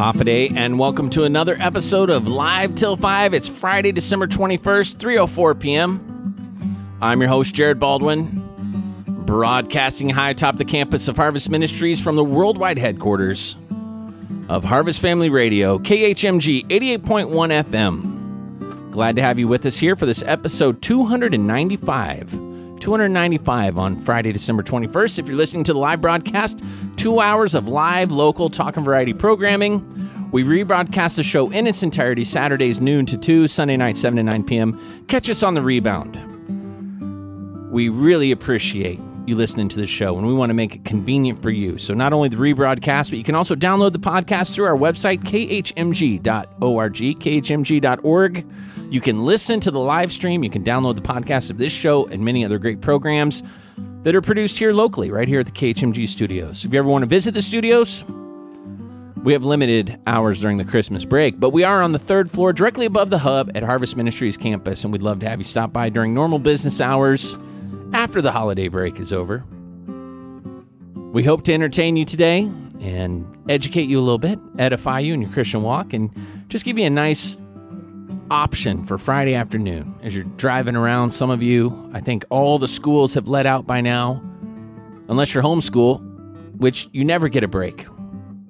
Hafa adai, and welcome to another episode of Live Till 5. It's Friday, December 21st, 3.04 p.m. I'm your host, Jared Baldwin, broadcasting high atop the campus of Harvest Ministries from the worldwide headquarters of Harvest Family Radio, KHMG 88.1 FM. Glad to have you with us here for this episode 295. 295 on Friday, December 21st. If you're listening to the live broadcast, two hours of live, local, talk and variety programming. We rebroadcast the show in its entirety Saturdays, noon to 2, Sunday night, 7 to 9 p.m. Catch us on the rebound. We really appreciate you listening to the show, and we want to make it convenient for you. So, not only the rebroadcast, but you can also download the podcast through our website, khmg.org, khmg.org. You can listen to the live stream. You can download the podcast of this show and many other great programs that are produced here locally, right here at the KHMG studios. If you ever want to visit the studios, we have limited hours during the Christmas break, but we are on the third floor, directly above the hub at Harvest Ministries campus, and we'd love to have you stop by during normal business hours after the holiday break is over. We hope to entertain you today and educate you a little bit, edify you in your Christian walk, and just give you a nice option for Friday afternoon as you're driving around. Some of you, I think all the schools have let out by now, unless you're homeschool, which you never get a break.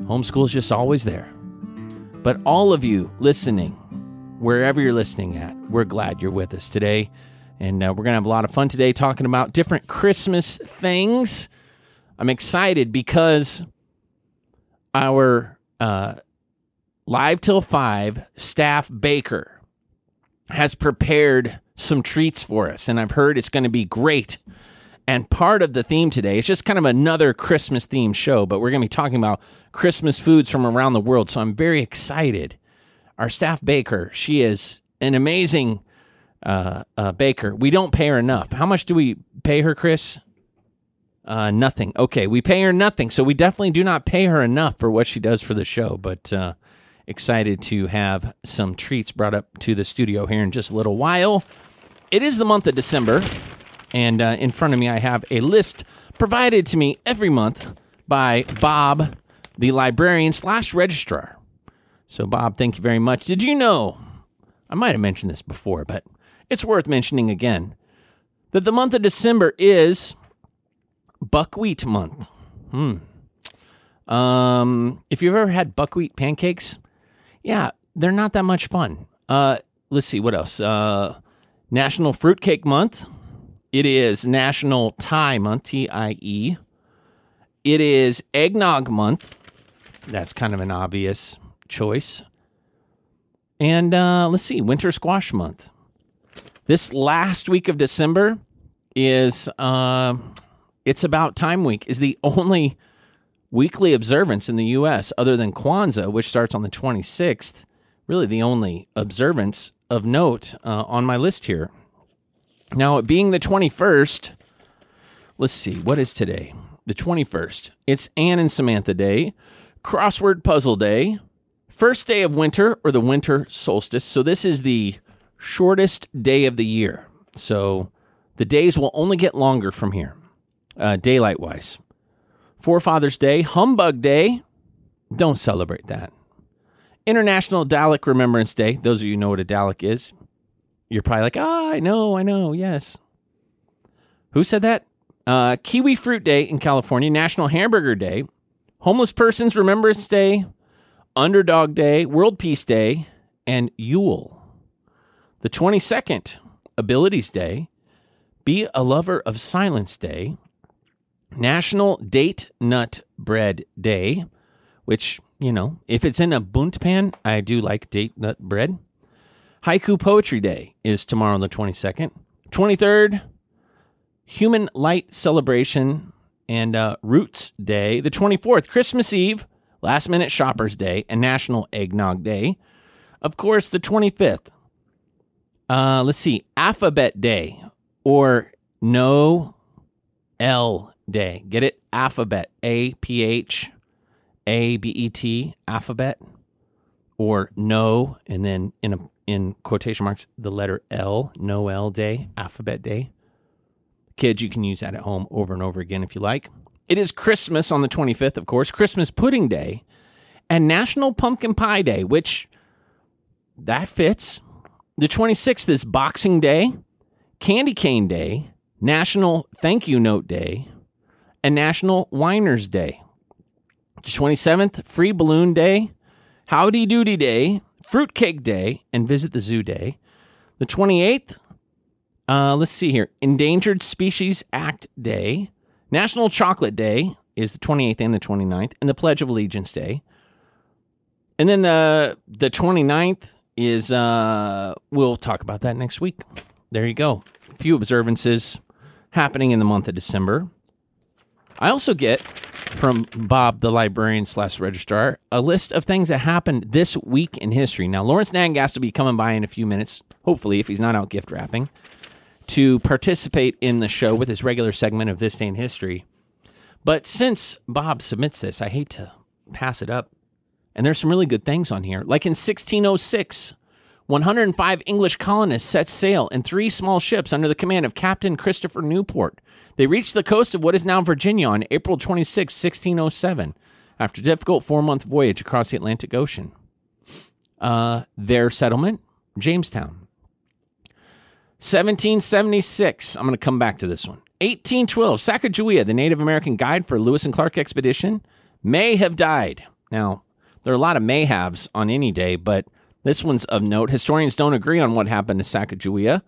Homeschool is just always there. But all of you listening, wherever you're listening at, we're glad you're with us today. And uh, we're going to have a lot of fun today talking about different Christmas things. I'm excited because our uh, Live Till 5 staff baker has prepared some treats for us, and I've heard it's going to be great. And part of the theme today is just kind of another Christmas themed show, but we're going to be talking about Christmas foods from around the world. So I'm very excited. Our staff baker, she is an amazing uh, uh, baker. We don't pay her enough. How much do we pay her, Chris? Uh, nothing. Okay, we pay her nothing, so we definitely do not pay her enough for what she does for the show. But uh, excited to have some treats brought up to the studio here in just a little while. It is the month of December, and uh, in front of me, I have a list provided to me every month by Bob, the librarian slash registrar. So, Bob, thank you very much. Did you know? I might have mentioned this before, but it's worth mentioning again that the month of December is buckwheat month. Hmm. Um, if you've ever had buckwheat pancakes, yeah, they're not that much fun. Uh, let's see what else. Uh, National Fruitcake Month. It is National Tie Month, T I E. It is Eggnog Month. That's kind of an obvious choice. And uh, let's see, Winter Squash Month. This last week of December is uh, it's about time week is the only weekly observance in the U.S. other than Kwanzaa, which starts on the 26th. Really, the only observance of note uh, on my list here. Now, it being the 21st, let's see, what is today? The 21st. It's Anne and Samantha Day, Crossword Puzzle Day, first day of winter or the winter solstice. So, this is the shortest day of the year. So, the days will only get longer from here, uh, daylight wise. Forefathers Day, Humbug Day. Don't celebrate that. International Dalek Remembrance Day. Those of you know what a Dalek is. You're probably like, ah, I know, I know, yes. Who said that? Uh, Kiwi Fruit Day in California, National Hamburger Day, Homeless Persons Remembrance Day, Underdog Day, World Peace Day, and Yule. The 22nd, Abilities Day, Be a Lover of Silence Day, National Date Nut Bread Day, which, you know, if it's in a Bundt pan, I do like date nut bread. Haiku Poetry Day is tomorrow on the 22nd. 23rd, Human Light Celebration and uh, Roots Day. The 24th, Christmas Eve, Last Minute Shoppers Day, and National Eggnog Day. Of course, the 25th, uh, let's see, Alphabet Day or No L Day. Get it? Alphabet. A P H A B E T. Alphabet. Or no, and then in a in quotation marks the letter L. Noel Day. Alphabet Day. Kids, you can use that at home over and over again if you like. It is Christmas on the 25th, of course. Christmas Pudding Day and National Pumpkin Pie Day, which that fits. The 26th is Boxing Day, Candy Cane Day, National Thank You Note Day, and National Whiners Day. The 27th, Free Balloon Day, Howdy Doody Day, Fruitcake Day, and Visit the Zoo Day. The 28th, uh, let's see here, Endangered Species Act Day, National Chocolate Day is the 28th and the 29th, and the Pledge of Allegiance Day. And then the the 29th is uh we'll talk about that next week. There you go. A few observances happening in the month of December. I also get from Bob, the librarian slash registrar, a list of things that happened this week in history. Now, Lawrence Nagengast will be coming by in a few minutes, hopefully, if he's not out gift wrapping, to participate in the show with his regular segment of This Day in History. But since Bob submits this, I hate to pass it up. And there's some really good things on here. Like in 1606, 105 English colonists set sail in three small ships under the command of Captain Christopher Newport. They reached the coast of what is now Virginia on April 26, 1607, after a difficult four month voyage across the Atlantic Ocean. Uh, their settlement, Jamestown. 1776, I'm going to come back to this one. 1812, Sacagawea, the Native American guide for Lewis and Clark expedition, may have died. Now, there are a lot of mayhaves on any day, but this one's of note. Historians don't agree on what happened to Sacagawea.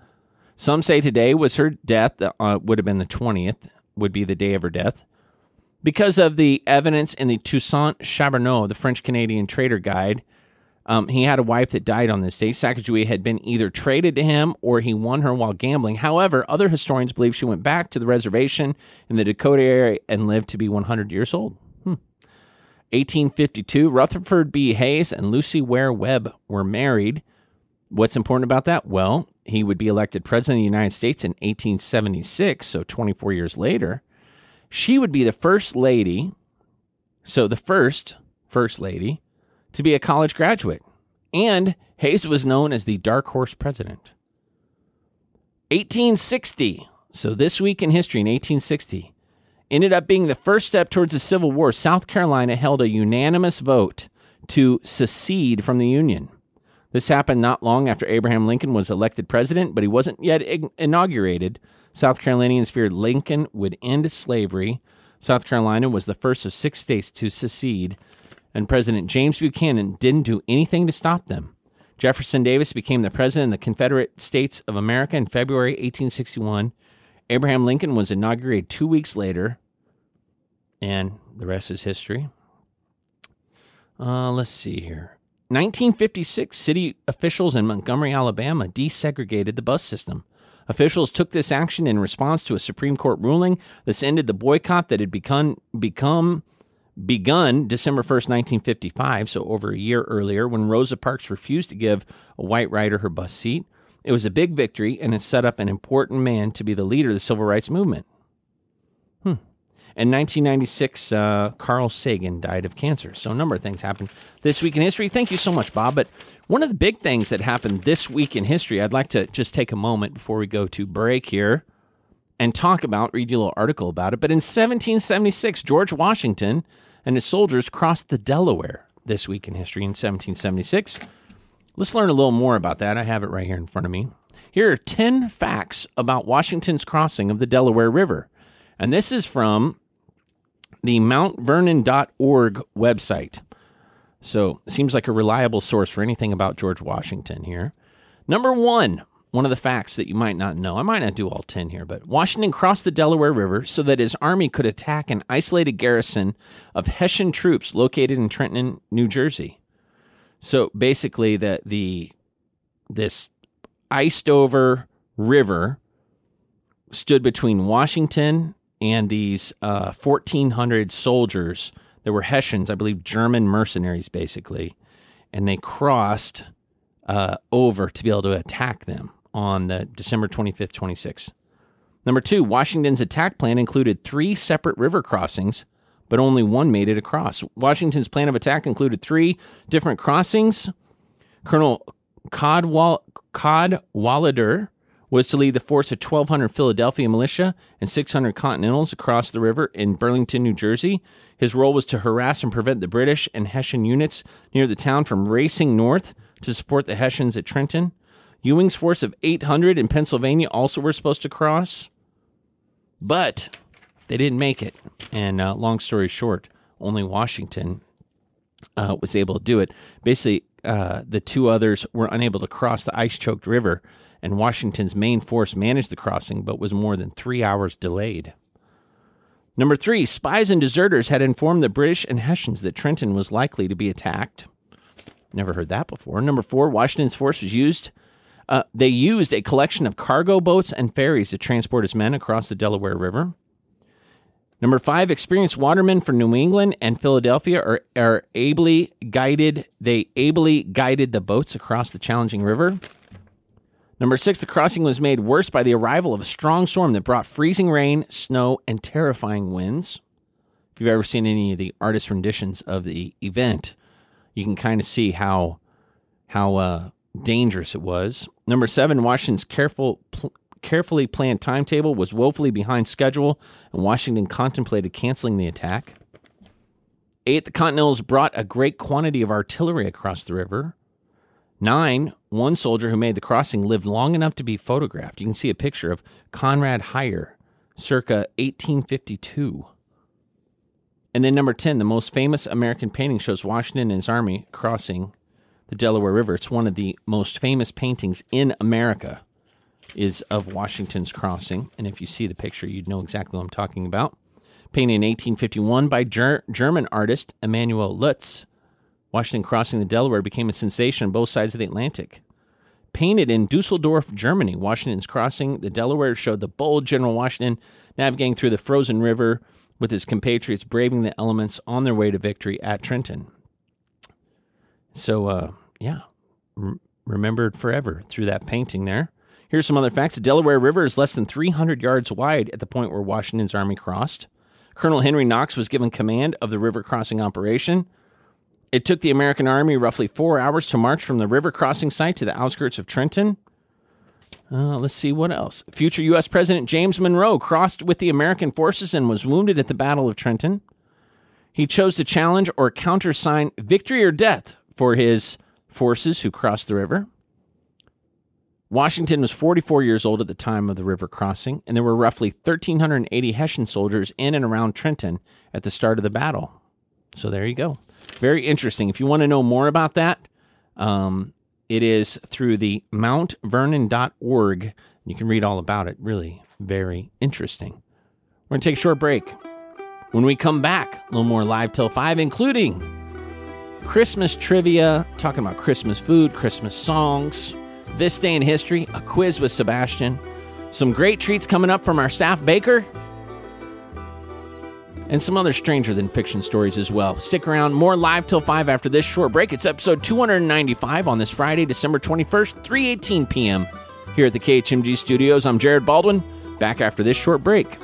Some say today was her death, uh, would have been the 20th, would be the day of her death. Because of the evidence in the Toussaint Charbonneau, the French Canadian trader guide, um, he had a wife that died on this day. Sacagawea had been either traded to him or he won her while gambling. However, other historians believe she went back to the reservation in the Dakota area and lived to be 100 years old. Hmm. 1852, Rutherford B. Hayes and Lucy Ware Webb were married. What's important about that? Well, he would be elected president of the United States in 1876, so 24 years later. She would be the first lady, so the first first lady to be a college graduate. And Hayes was known as the dark horse president. 1860, so this week in history in 1860, ended up being the first step towards the Civil War. South Carolina held a unanimous vote to secede from the Union. This happened not long after Abraham Lincoln was elected president, but he wasn't yet inaugurated. South Carolinians feared Lincoln would end slavery. South Carolina was the first of six states to secede, and President James Buchanan didn't do anything to stop them. Jefferson Davis became the president of the Confederate States of America in February 1861. Abraham Lincoln was inaugurated two weeks later, and the rest is history. Uh, let's see here. 1956, city officials in Montgomery, Alabama desegregated the bus system. Officials took this action in response to a Supreme Court ruling. This ended the boycott that had become, begun December 1st, 1955, so over a year earlier, when Rosa Parks refused to give a white rider her bus seat. It was a big victory, and it set up an important man to be the leader of the civil rights movement. In 1996, uh, Carl Sagan died of cancer. So a number of things happened this week in history. Thank you so much, Bob. But one of the big things that happened this week in history, I'd like to just take a moment before we go to break here and talk about, read you a little article about it. But in 1776, George Washington and his soldiers crossed the Delaware this week in history in 1776. Let's learn a little more about that. I have it right here in front of me. Here are 10 facts about Washington's crossing of the Delaware River. And this is from the mountvernon.org website. So, seems like a reliable source for anything about George Washington here. Number one, one of the facts that you might not know. I might not do all 10 here, but Washington crossed the Delaware River so that his army could attack an isolated garrison of Hessian troops located in Trenton, New Jersey. So basically the the this iced over river stood between Washington and these uh, 1,400 soldiers that were Hessians, I believe German mercenaries, basically, and they crossed uh, over to be able to attack them on the December 25th, 26th. Number two, Washington's attack plan included three separate river crossings, but only one made it across. Washington's plan of attack included three different crossings. Colonel Cadwal- Cadwalader was to lead the force of 1,200 Philadelphia militia and 600 Continentals across the river in Burlington, New Jersey. His role was to harass and prevent the British and Hessian units near the town from racing north to support the Hessians at Trenton. Ewing's force of 800 in Pennsylvania also were supposed to cross, but they didn't make it. And uh, long story short, only Washington uh, was able to do it. Basically, uh, the two others were unable to cross the ice choked river, and Washington's main force managed the crossing but was more than three hours delayed. Number three, spies and deserters had informed the British and Hessians that Trenton was likely to be attacked. Never heard that before. Number four, Washington's force was used. Uh, they used a collection of cargo boats and ferries to transport his men across the Delaware River. Number five, experienced watermen from New England and Philadelphia are, are ably guided. They ably guided the boats across the challenging river. Number six, the crossing was made worse by the arrival of a strong storm that brought freezing rain, snow, and terrifying winds. If you've ever seen any of the artist renditions of the event, you can kind of see how how uh, dangerous it was. Number seven, Washington's careful pl- carefully planned timetable was woefully behind schedule, and Washington contemplated canceling the attack. Eight, the Continentals brought a great quantity of artillery across the river. Nine, one soldier who made the crossing lived long enough to be photographed. You can see a picture of Conrad Heyer, circa 1852. And then number 10, the most famous American painting shows Washington and his army crossing the Delaware River. It's one of the most famous paintings in America is of Washington's crossing. And if you see the picture, you'd know exactly what I'm talking about. Painted in 1851 by ger- German artist Emanuel Leutze, Washington crossing the Delaware became a sensation on both sides of the Atlantic. Painted in Dusseldorf, Germany, Washington's crossing the Delaware showed the bold General Washington navigating through the frozen river with his compatriots braving the elements on their way to victory at Trenton. So, uh, yeah, r- remembered forever through that painting there. Here's some other facts. The Delaware River is less than 300 yards wide at the point where Washington's army crossed. Colonel Henry Knox was given command of the river crossing operation. It took the American army roughly four hours to march from the river crossing site to the outskirts of Trenton. Uh, let's see what else. Future U.S. President James Monroe crossed with the American forces and was wounded at the Battle of Trenton. He chose to challenge or countersign victory or death for his forces who crossed the river. Washington was 44 years old at the time of the river crossing, and there were roughly 1,380 Hessian soldiers in and around Trenton at the start of the battle. So there you go. Very interesting. If you want to know more about that, um, it is through the mountvernon.org. You can read all about it. Really very interesting. We're going to take a short break. When we come back, a little more live till 5, including Christmas trivia, talking about Christmas food, Christmas songs this Day in History, a quiz with Sebastian, some great treats coming up from our staff baker, and some other stranger than fiction stories as well. Stick around, more live till 5 after this short break. It's episode 295 on this Friday, December 21st, 3:18 p.m. here at the KHMG studios. I'm Jared Baldwin, back after this short break.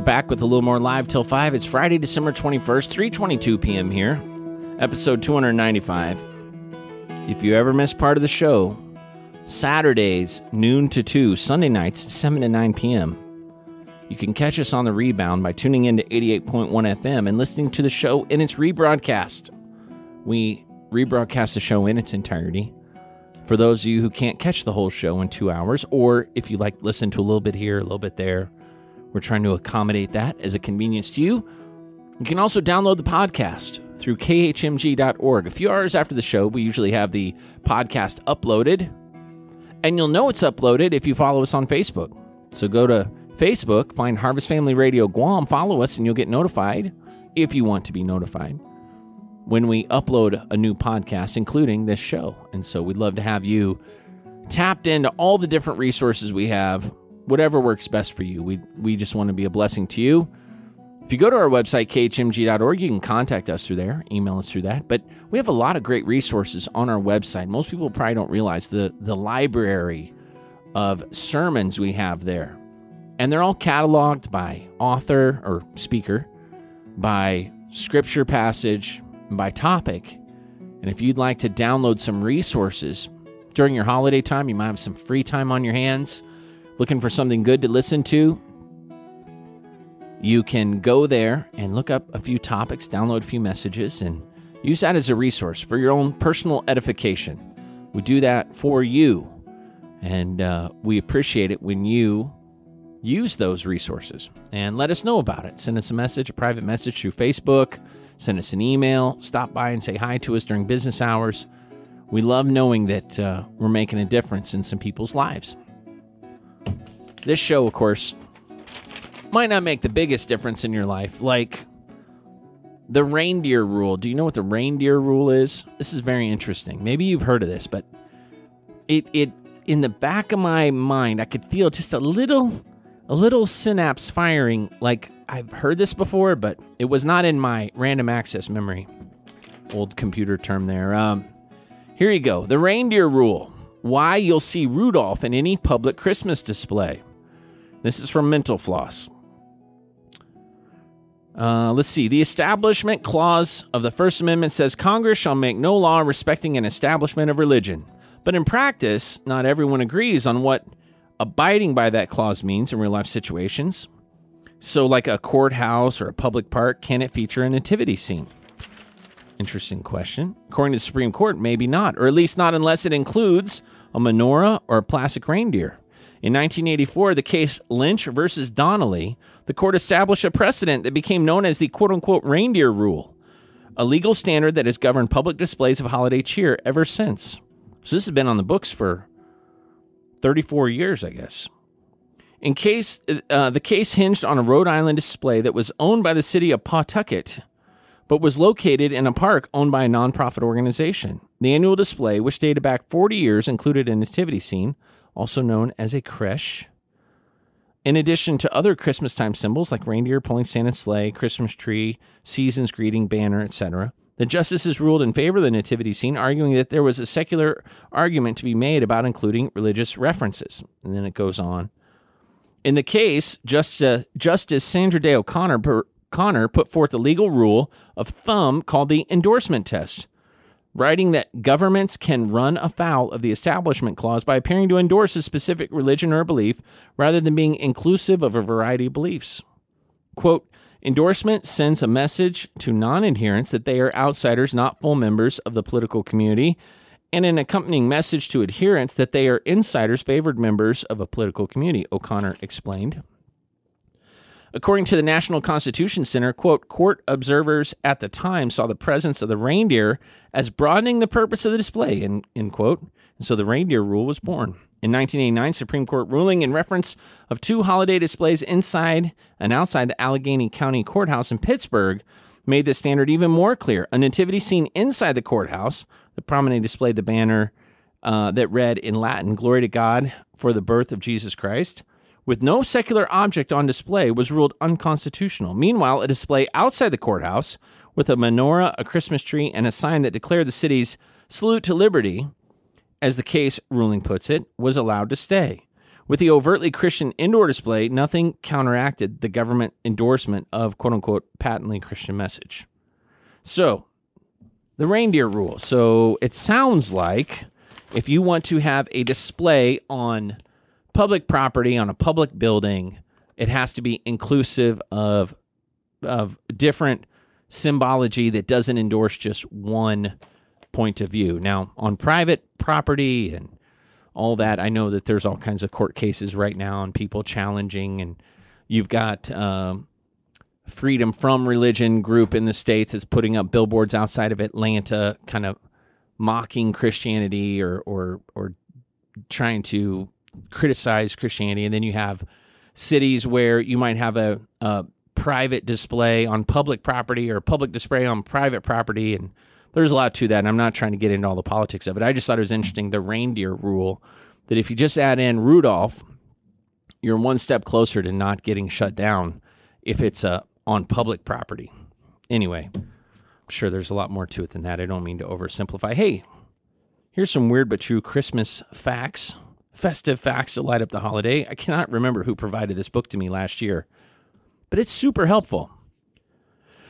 We're back with a little more live till 5. It's Friday, December 21st, 3:22 p.m. here. Episode 295. If you ever miss part of the show, Saturdays noon to 2, Sunday nights 7 to 9 p.m. You can catch us on the rebound by tuning in to 88.1 FM and listening to the show in its rebroadcast. We rebroadcast the show in its entirety. For those of you who can't catch the whole show in two hours, or if you like listen to a little bit here, a little bit there, we're trying to accommodate that as a convenience to you. You can also download the podcast through khmg.org. A few hours after the show, we usually have the podcast uploaded, and you'll know it's uploaded if you follow us on Facebook. So go to Facebook, find Harvest Family Radio Guam, follow us, and you'll get notified if you want to be notified. when we upload a new podcast, including this show. And so we'd love to have you tapped into all the different resources we have, whatever works best for you. We, we just want to be a blessing to you. If you go to our website, khmg.org, you can contact us through there, email us through that. But we have a lot of great resources on our website. Most people probably don't realize the, the library of sermons we have there. And they're all cataloged by author or speaker, by scripture passage, by topic. And if you'd like to download some resources during your holiday time, you might have some free time on your hands, looking for something good to listen to, you can go there and look up a few topics, download a few messages, and use that as a resource for your own personal edification. We do that for you, and uh, we appreciate it when you use those resources and let us know about it. Send us a message, a private message through Facebook, send us an email, stop by and say hi to us during business hours. We love knowing that uh, we're making a difference in some people's lives. This show, of course, might not make the biggest difference in your life, like the reindeer rule. Do you know what the reindeer rule is? This is very interesting. Maybe you've heard of this, but it it in the back of my mind, I could feel just a little a little synapse firing like I've heard this before, but it was not in my random access memory. Old computer term there. Um, here you go. The reindeer rule. Why you'll see Rudolph in any public Christmas display. This is from Mental Floss. Uh, let's see. The Establishment Clause of the First Amendment says Congress shall make no law respecting an establishment of religion. But in practice, not everyone agrees on what abiding by that clause means in real life situations. So, like a courthouse or a public park, can it feature a nativity scene? Interesting question. According to the Supreme Court, maybe not, or at least not unless it includes a menorah or a plastic reindeer. In 1984, the case Lynch versus Donnelly the court established a precedent that became known as the quote unquote reindeer rule, a legal standard that has governed public displays of holiday cheer ever since. So this has been on the books for 34 years, I guess. In case uh, the case hinged on a Rhode Island display that was owned by the city of Pawtucket, but was located in a park owned by a nonprofit organization. The annual display, which dated back 40 years, included a nativity scene, also known as a creche, in addition to other Christmas time symbols like reindeer pulling Santa's sleigh, Christmas tree, season's greeting, banner, etc., the justices ruled in favor of the nativity scene, arguing that there was a secular argument to be made about including religious references. And then it goes on. In the case, Justice, Justice Sandra Day O'Connor, Connor put forth a legal rule of thumb called the endorsement test, writing that governments can run afoul of the Establishment Clause by appearing to endorse a specific religion or belief rather than being inclusive of a variety of beliefs. Quote, Endorsement sends a message to non adherents that they are outsiders, not full members of the political community, and an accompanying message to adherents that they are insiders, favored members of a political community, O'Connor explained. According to the National Constitution Center, quote, court observers at the time saw the presence of the reindeer as broadening the purpose of the display, end, end quote. And so the reindeer rule was born. In 1989, Supreme Court ruling in reference of two holiday displays inside and outside the Allegheny County Courthouse in Pittsburgh made the standard even more clear. A nativity scene inside the courthouse the prominently displayed the banner uh, that read in Latin, Glory to God for the birth of Jesus Christ, with no secular object on display was ruled unconstitutional. Meanwhile, a display outside the courthouse with a menorah, a Christmas tree, and a sign that declared the city's salute to liberty, as the case ruling puts it, was allowed to stay. With the overtly Christian indoor display, nothing counteracted the government endorsement of quote unquote patently Christian message. So, the reindeer rule. So, it sounds like if you want to have a display on public property on a public building, it has to be inclusive of of different symbology that doesn't endorse just one point of view. Now, on private property and all that, I know that there's all kinds of court cases right now and people challenging, and you've got um, Freedom from Religion group in the states is putting up billboards outside of Atlanta, kind of mocking Christianity or or or trying to criticize Christianity, and then you have cities where you might have a, a private display on public property or public display on private property. And there's a lot to that. And I'm not trying to get into all the politics of it. I just thought it was interesting the reindeer rule that if you just add in Rudolph, you're one step closer to not getting shut down if it's uh, on public property. Anyway, I'm sure there's a lot more to it than that. I don't mean to oversimplify. Hey, here's some weird but true Christmas facts, festive facts to light up the holiday. I cannot remember who provided this book to me last year, but it's super helpful.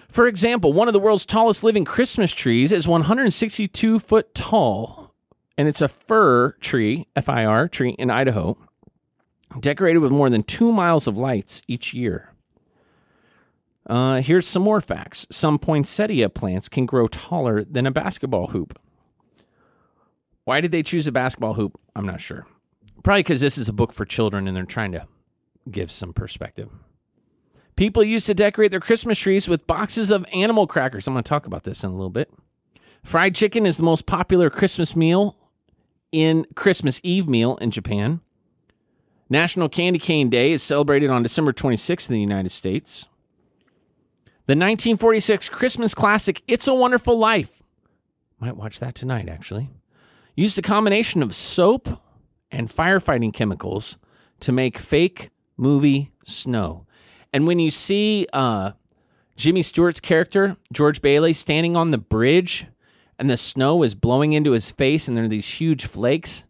For example, one of the world's tallest living Christmas trees is 162 foot tall, and it's a fir tree, F I R tree in Idaho decorated with more than two miles of lights each year. Uh, here's some more facts. Some poinsettia plants can grow taller than a basketball hoop. Why did they choose a basketball hoop? I'm not sure. Probably because this is a book for children and they're trying to give some perspective. People used to decorate their Christmas trees with boxes of animal crackers. I'm going to talk about this in a little bit. Fried chicken is the most popular Christmas meal in Christmas Eve meal in Japan. National Candy Cane Day is celebrated on December 26th in the United States. The 1946 Christmas classic It's a Wonderful Life, might watch that tonight actually, used a combination of soap and firefighting chemicals to make fake movie snow. And when you see uh, Jimmy Stewart's character, George Bailey, standing on the bridge and the snow is blowing into his face and there are these huge flakes,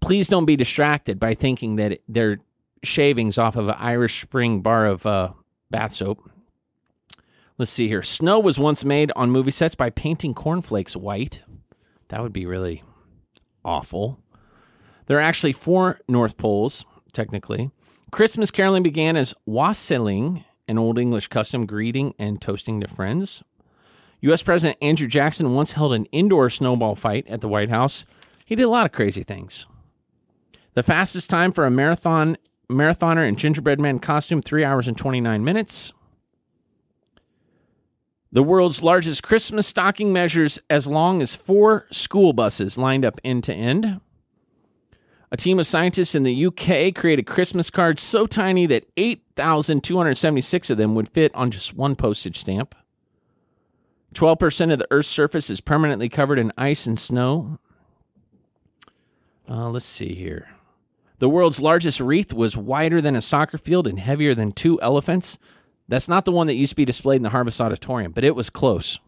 please don't be distracted by thinking that they're shavings off of an Irish Spring bar of uh, bath soap. Let's see here. Snow was once made on movie sets by painting cornflakes white. That would be really awful. There are actually four North Poles, technically. Christmas caroling began as wassailing, an Old English custom greeting and toasting to friends. U.S. President Andrew Jackson once held an indoor snowball fight at the White House. He did a lot of crazy things. The fastest time for a marathon marathoner in gingerbread man costume, three hours and 29 minutes. The world's largest Christmas stocking measures as long as four school buses lined up end to end. A team of scientists in the UK created Christmas cards so tiny that 8,276 of them would fit on just one postage stamp. 12% of the Earth's surface is permanently covered in ice and snow. Uh, let's see here. The world's largest wreath was wider than a soccer field and heavier than two elephants. That's not the one that used to be displayed in the Harvest Auditorium, but it was close.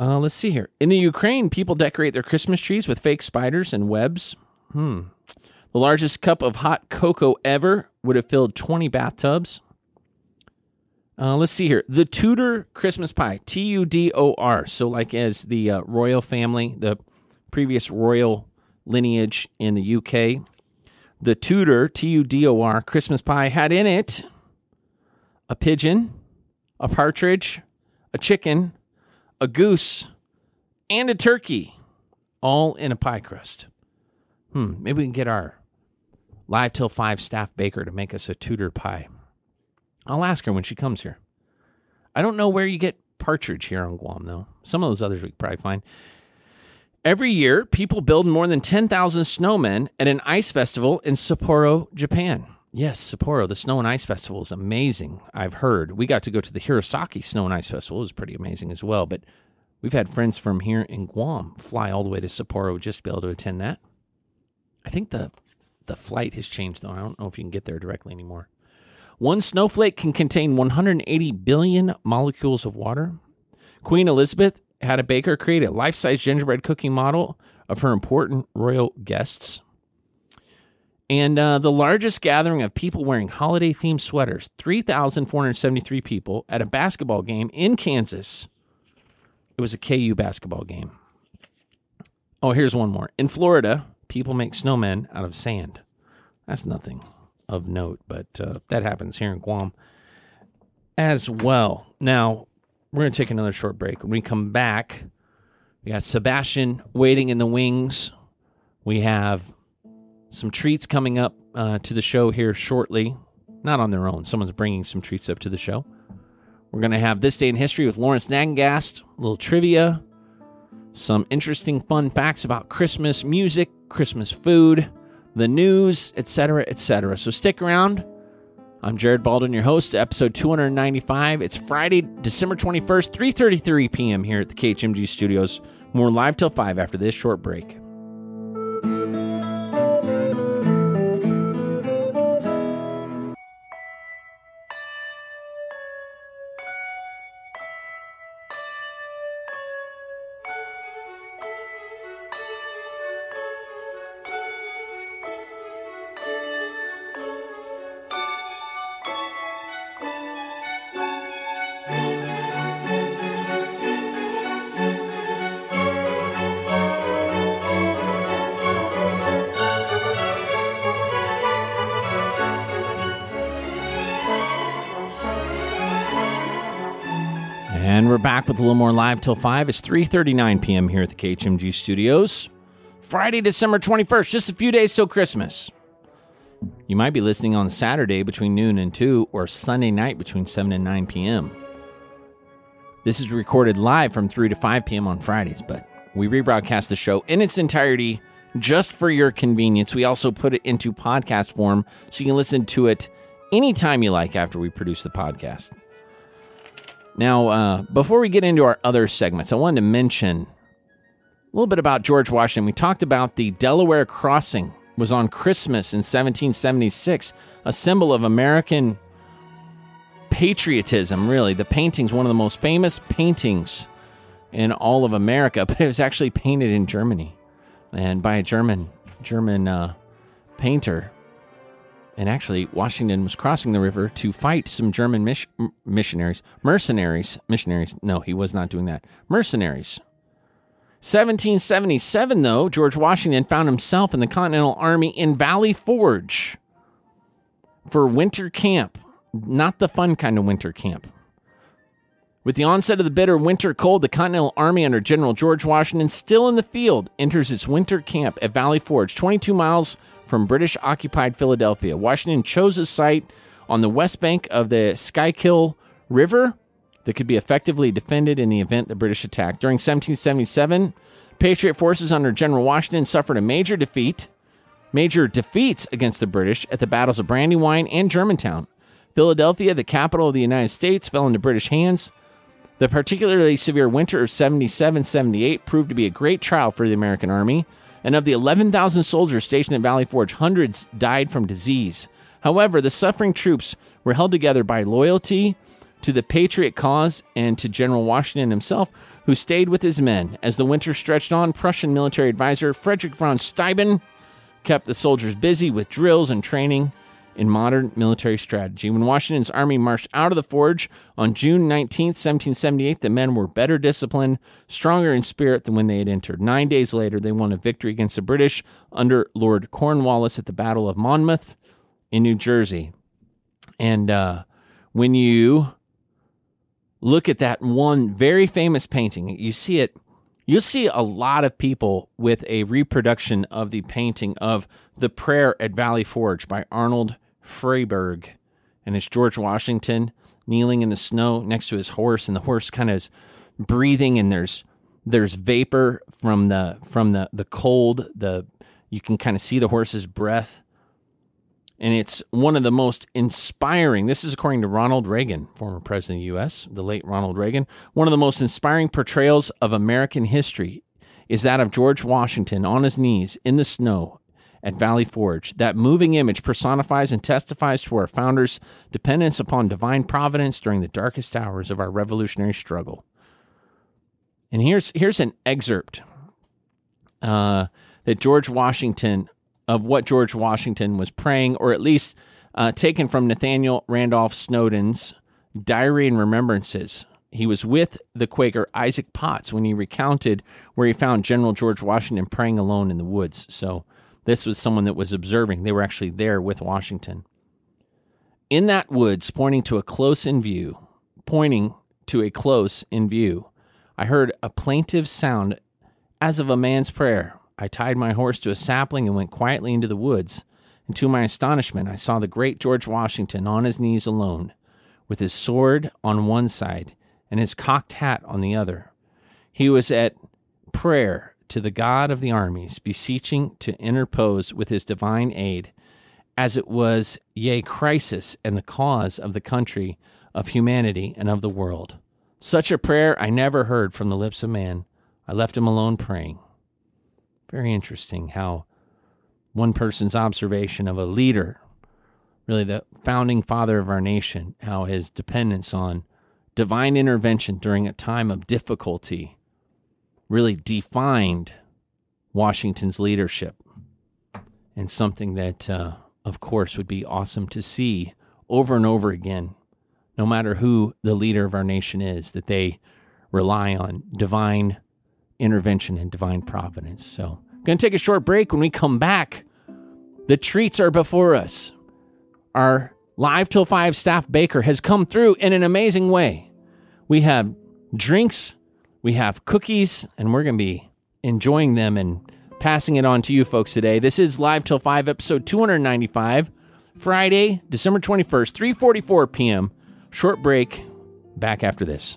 Uh, let's see here. In the Ukraine, people decorate their Christmas trees with fake spiders and webs. Hmm. The largest cup of hot cocoa ever would have filled 20 bathtubs. Uh, let's see here. The Tudor Christmas pie, T U D O R. So, like as the uh, royal family, the previous royal lineage in the UK. The Tudor, T U D O R, Christmas pie had in it a pigeon, a partridge, a chicken, a goose, and a turkey, all in a pie crust. Hmm, maybe we can get our live till five staff baker to make us a Tudor pie. I'll ask her when she comes here. I don't know where you get partridge here on Guam, though. Some of those others we probably find. Every year, people build more than 10,000 snowmen at an ice festival in Sapporo, Japan. Yes, Sapporo, the Snow and Ice Festival is amazing. I've heard. We got to go to the Hirosaki Snow and Ice Festival. It was pretty amazing as well. But we've had friends from here in Guam fly all the way to Sapporo just to be able to attend that. I think the the flight has changed though. I don't know if you can get there directly anymore. One snowflake can contain 180 billion molecules of water. Queen Elizabeth had a baker create a life size gingerbread cookie model of her important royal guests. And uh, the largest gathering of people wearing holiday themed sweaters 3,473 people at a basketball game in Kansas. It was a KU basketball game. Oh, here's one more. In Florida, people make snowmen out of sand. That's nothing of note, but uh, that happens here in Guam as well. Now, we're going to take another short break. When we come back, we got Sebastian waiting in the wings. We have some treats coming up uh, to the show here shortly. Not on their own. Someone's bringing some treats up to the show. We're going to have This Day in History with Lawrence Nagengast, a little trivia, some interesting fun facts about Christmas music, Christmas food, the news, etc., etc. So stick around. I'm Jared Baldwin, your host, episode 295. It's Friday, December 21st, 3:33 p.m. here at the KHMG studios. More live till 5 after this short break. More live till 5. It's 3:39 p.m. here at the KHMG studios. Friday, December 21st, just a few days till Christmas. You might be listening on Saturday between noon and 2 or Sunday night between 7 and 9 p.m. This is recorded live from 3 to 5 p.m. on Fridays, but we rebroadcast the show in its entirety just for your convenience. We also put it into podcast form so you can listen to it anytime you like after we produce the podcast. Now, uh, before we get into our other segments, I wanted to mention a little bit about George Washington. We talked about the Delaware Crossing was on Christmas in 1776, a symbol of American patriotism, really. The painting's one of the most famous paintings in all of America, but it was actually painted in Germany and by a German German uh, painter. And actually, Washington was crossing the river to fight some German mis- missionaries, mercenaries, missionaries. No, he was not doing that. Mercenaries. 1777, though, George Washington found himself in the Continental Army in Valley Forge for winter camp, not the fun kind of winter camp. With the onset of the bitter winter cold, the Continental Army under General George Washington, still in the field, enters its winter camp at Valley Forge, 22 miles from British occupied Philadelphia. Washington chose a site on the west bank of the Schuylkill River that could be effectively defended in the event the British attacked. During 1777, Patriot forces under General Washington suffered a major defeat, major defeats against the British at the battles of Brandywine and Germantown. Philadelphia, the capital of the United States, fell into British hands. The particularly severe winter of 77 78 proved to be a great trial for the American Army, and of the 11,000 soldiers stationed at Valley Forge, hundreds died from disease. However, the suffering troops were held together by loyalty to the Patriot cause and to General Washington himself, who stayed with his men. As the winter stretched on, Prussian military advisor Frederick von Steuben kept the soldiers busy with drills and training in modern military strategy. When Washington's army marched out of the forge on June 19, 1778, the men were better disciplined, stronger in spirit than when they had entered. Nine days later, they won a victory against the British under Lord Cornwallis at the Battle of Monmouth in New Jersey. And uh, when you look at that one very famous painting, you see it. You'll see a lot of people with a reproduction of the painting of The Prayer at Valley Forge by Arnold Friedberg. And it's George Washington kneeling in the snow next to his horse, and the horse kind of is breathing, and there's there's vapor from the from the the cold. The you can kind of see the horse's breath and it's one of the most inspiring. This is according to Ronald Reagan, former president of the U.S., the late Ronald Reagan. One of the most inspiring portrayals of American history is that of George Washington on his knees in the snow at Valley Forge. That moving image personifies and testifies to our founders' dependence upon divine providence during the darkest hours of our revolutionary struggle. And here's here's an excerpt uh, that George Washington of what George Washington was praying, or at least uh, taken from Nathaniel Randolph Snowden's Diary and Remembrances. He was with the Quaker Isaac Potts when he recounted where he found General George Washington praying alone in the woods. So this was someone that was observing. They were actually there with Washington. In that woods, pointing to a close in view, pointing to a close in view, I heard a plaintive sound as of a man's prayer. I tied my horse to a sapling and went quietly into the woods. And to my astonishment, I saw the great George Washington on his knees alone, with his sword on one side and his cocked hat on the other. He was at prayer to the God of the armies, beseeching to interpose with his divine aid as it was, yea, crisis and the cause of the country, of humanity, and of the world. Such a prayer I never heard from the lips of man. I left him alone praying. Very interesting how one person's observation of a leader, really the founding father of our nation, how his dependence on divine intervention during a time of difficulty really defined Washington's leadership and something that, uh, of course, would be awesome to see over and over again, no matter who the leader of our nation is, that they rely on divine intervention and divine providence. So, going to take a short break. When we come back, the treats are before us. Our Live Till 5 staff baker has come through in an amazing way. We have drinks, we have cookies, and we're going to be enjoying them and passing it on to you folks today. This is Live Till 5, episode 295, Friday, December 21st, 3.44 p.m. Short break. Back after this.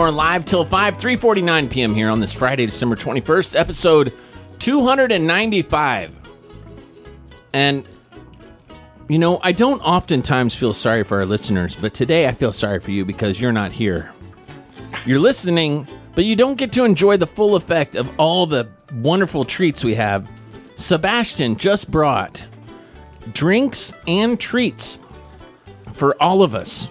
More live till 5, 3.49 p.m. here on this Friday, December 21st, episode 295. And, you know, I don't oftentimes feel sorry for our listeners, but today I feel sorry for you because you're not here. You're listening, but you don't get to enjoy the full effect of all the wonderful treats we have. Sebastian just brought drinks and treats for all of us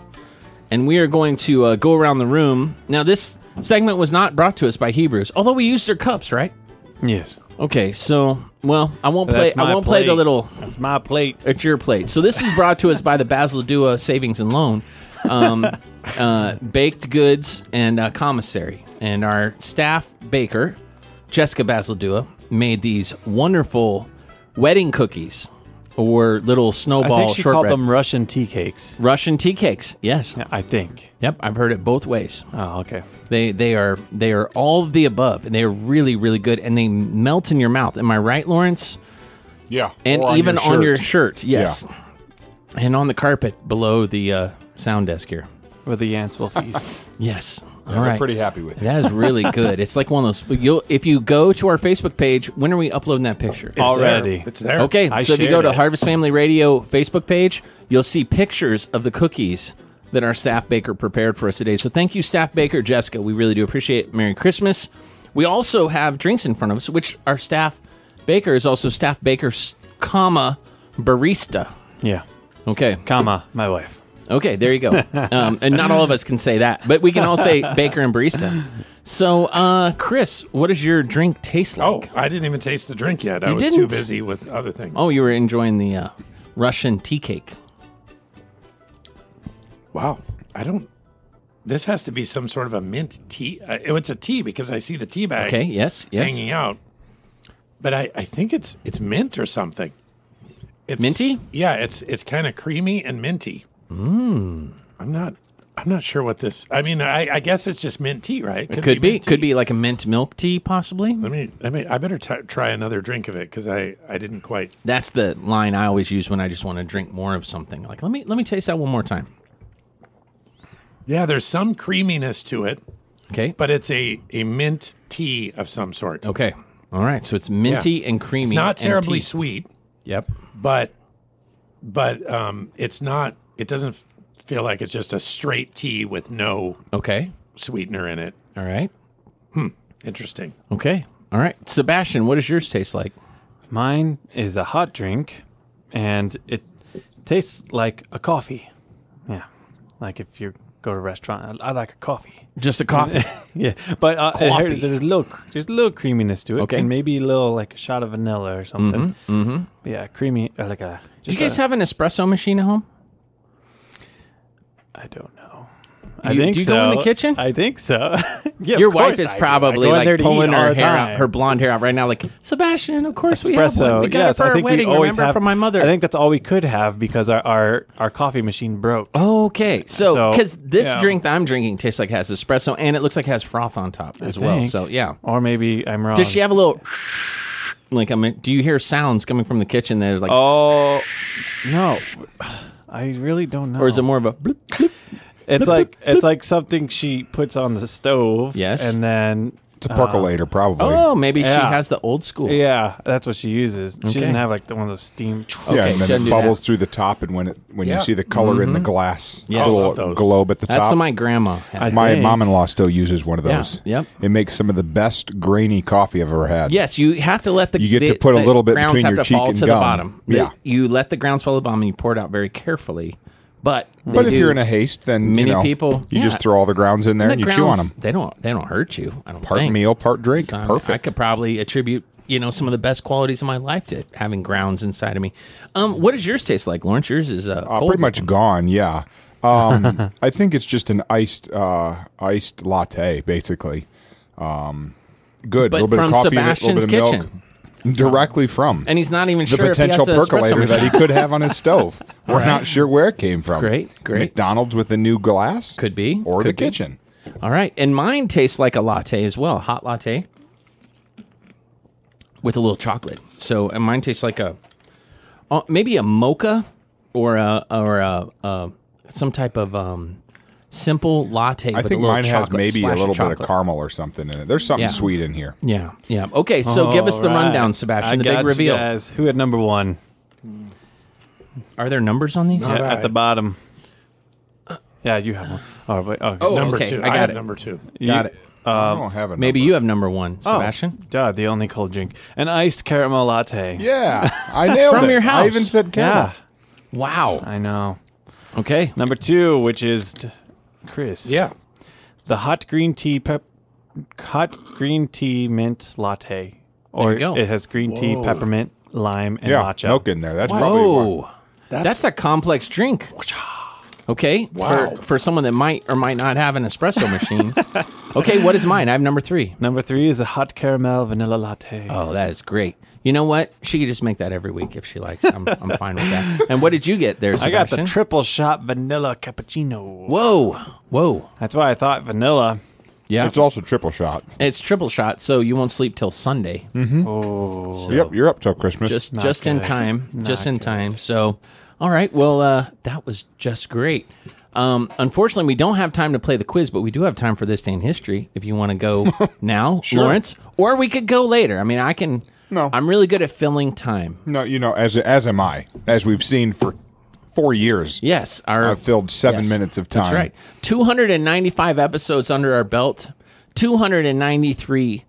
and we are going to uh, go around the room. Now, this segment was not brought to us by Hebrews, although we used their cups, right? Yes. Okay, so well, I won't play. That's I my won't play the plate. little. That's my plate. It's your plate. So this is brought to us by the Basil Dua Savings and Loan, um, uh, baked goods and uh, commissary, and our staff baker, Jessica Basil Dua, made these wonderful wedding cookies or little snowball I snowball think she called them Russian tea cakes. Russian tea cakes. Yes. Yeah, I think. Yep. I've heard it both ways. Oh, okay. They they are they are all of the above, and they are really really good, and they melt in your mouth. Am I right, Lawrence? Yeah. And or even on your shirt. shirt, yes, and on the carpet below the uh, sound desk here. Where the ants will feast. Yes, Yeah, all they're pretty happy with it. That is really good. it's like one of those. You'll if you go to our Facebook page. When are we uploading that picture? It's Already. there. It's there. Okay, I so if you go to it. Harvest Family Radio Facebook page, you'll see pictures of the cookies that our staff baker prepared for us today. So thank you, staff baker Jessica. We really do appreciate it. Merry Christmas. We also have drinks in front of us, which our staff baker is also staff baker, comma barista. yeah. Okay, Comma, my wife. Okay, there you go. um, and not all of us can say that, but we can all say baker and barista. So, uh, Chris, what does your drink taste like? Oh, I didn't even taste the drink yet. I You was too didn't? busy with other things. Oh, you were enjoying the uh, Russian tea cake. Wow. I don't. This has to be some sort of a mint tea. Uh, oh, it's a tea because I see the tea bag Okay, yes, yes. hanging out. But I, I think it's it's mint or something. It's Minty? Yeah, it's it's kind of creamy and minty. Mmm. I'm not. I'm not sure what this. I mean, I, I guess it's just mint tea, right? It could be. mint Could be like a mint milk tea, possibly. Let me. Let me. I better t- try another drink of it because I I didn't quite. That's the line I always use when I just want to drink more of something. Like, let me let me taste that one more time. Yeah, there's some creaminess to it, Okay. but it's a a mint tea of some sort. Okay. All right. So it's minty and creamy. It's not terribly sweet, Yep. but but um, it's not. It doesn't feel like it's just a straight tea with no Okay. sweetener in it. All right. Interesting. Okay. All right. Sebastian, what does yours taste like? Mine is a hot drink, and it tastes like a coffee. Yeah. Like if you're go to a restaurant. I, I like a coffee. Just a coffee. yeah, but uh, Coffee. There's, there's a little, there's a little creaminess to it. Okay. and maybe a little like a shot of vanilla or something. mm-hmm. Yeah, creamy, uh, like a. Do you guys have an espresso machine at home? I don't know. I You- think do you so. go in the kitchen? I think so. yeah, Your wife is I probably like pulling her hair out, her blonde hair out right now. Like Sebastian, of course we have one. espresso. We got yes, it for I our think wedding. we always Remember have from my mother. I think that's all we could have because our our, our coffee machine broke. Okay, so So, because this yeah. drink that I'm drinking tastes like it has espresso and it looks like it has froth on top as well. think. So yeah, Or maybe I'm wrong. does she have a little? Like I mean, do you hear sounds coming from the kitchen? There's like, Oh no, I really don't know. or is it more of a? Bloop, bloop? It's like it's like something she puts on the stove. Yes. and then It's a uh, percolator, probably. Oh, maybe she Yeah. has the old school. yeah, that's what she uses. She Okay. doesn't have like the, one of those steam. yeah, and then shouldn't it do that. bubbles through the top, and when it when Yeah. you see the color in the mm-hmm. glass, Yes. the I love little those. globe at the That's top. what my grandma had. I my think. mom-in-law still uses one of Yeah, those. yep. It makes some of the best grainy coffee I've ever had. Yes, you have to let the You get the- to put a the little bit grounds between have your to cheek fall and to the gum. bottom. The- Yeah. you let the grounds fall to the bottom and you pour it out very carefully. But But if do- you're in a haste, then Many you know, people- you yeah. just throw all the grounds in there the and you chew on them. They don't they don't hurt you. I don't Part think. meal, part drink. So, I mean, Perfect. I could probably attribute you know some of the best qualities of my life to having grounds inside of me. Um, what does yours taste like, Lawrence? Yours is uh, Uh, pretty much gone. Yeah. Um, I think it's just an iced uh, iced latte, basically. Um, good. But a little bit from of coffee, Sebastian's little bit of milk. Kitchen. Directly from and he's not even the sure potential he percolator that he could have on his stove. We're not sure where it came from. Great, great. McDonald's with a new glass Could be, or could the be. kitchen. All right, and mine tastes like a latte as well, hot latte with a little chocolate. So, and mine tastes like a uh, maybe a mocha or a or a, uh some type of um, simple latte. I with think a little mine has maybe a splash little bit of caramel or something in it. There's something Yeah. sweet in here. Yeah, yeah. Okay, so give us the All right. rundown, Sebastian. I the got big you reveal. guys. Who had number one? Are there numbers on these? Yeah, right. At the bottom. Yeah, you have one. Oh, wait. Okay. Oh, number okay, two. I I, got have it. number two. Got it. I don't um, have it. Maybe you have number one, oh, Sebastian. duh, the only cold drink. An iced caramel latte. Yeah, I nailed From it. your I even said caramel. Yeah, Wow. I know. Okay. Number two, which is t- Chris. Yeah. The hot green tea pep, hot green tea mint latte, or you go. it has green tea, Whoa. peppermint, lime, and Yeah, matcha. milk in there. That's probably one. Whoa. That's, a complex drink. Okay. Wow. For, for someone that might or might not have an espresso machine. okay. What is mine? I have number three. Number three is a hot caramel vanilla latte. Oh, that is great. You know what? She could just make that every week if she likes. I'm, I'm fine with that. And what did you get there, I Sebastian? got the triple shot vanilla cappuccino. Whoa. Whoa. That's why I thought vanilla. Yeah. It's also triple shot. It's triple shot, so you won't sleep till Sunday. Oh, Yep, you're up till Christmas. Just Not just in good. time. Not just in good. time. So, all right. Well, uh, that was just great. Um, unfortunately, we don't have time to play the quiz, but we do have time for this day in history. If you want to go now, Lawrence, or we could go later. I mean, I can. No. I'm really good at filling time. no, you know, as as am I. As we've seen for four years. Yes, our I've filled seven yes, minutes of time. That's right. 295 episodes under our belt. 293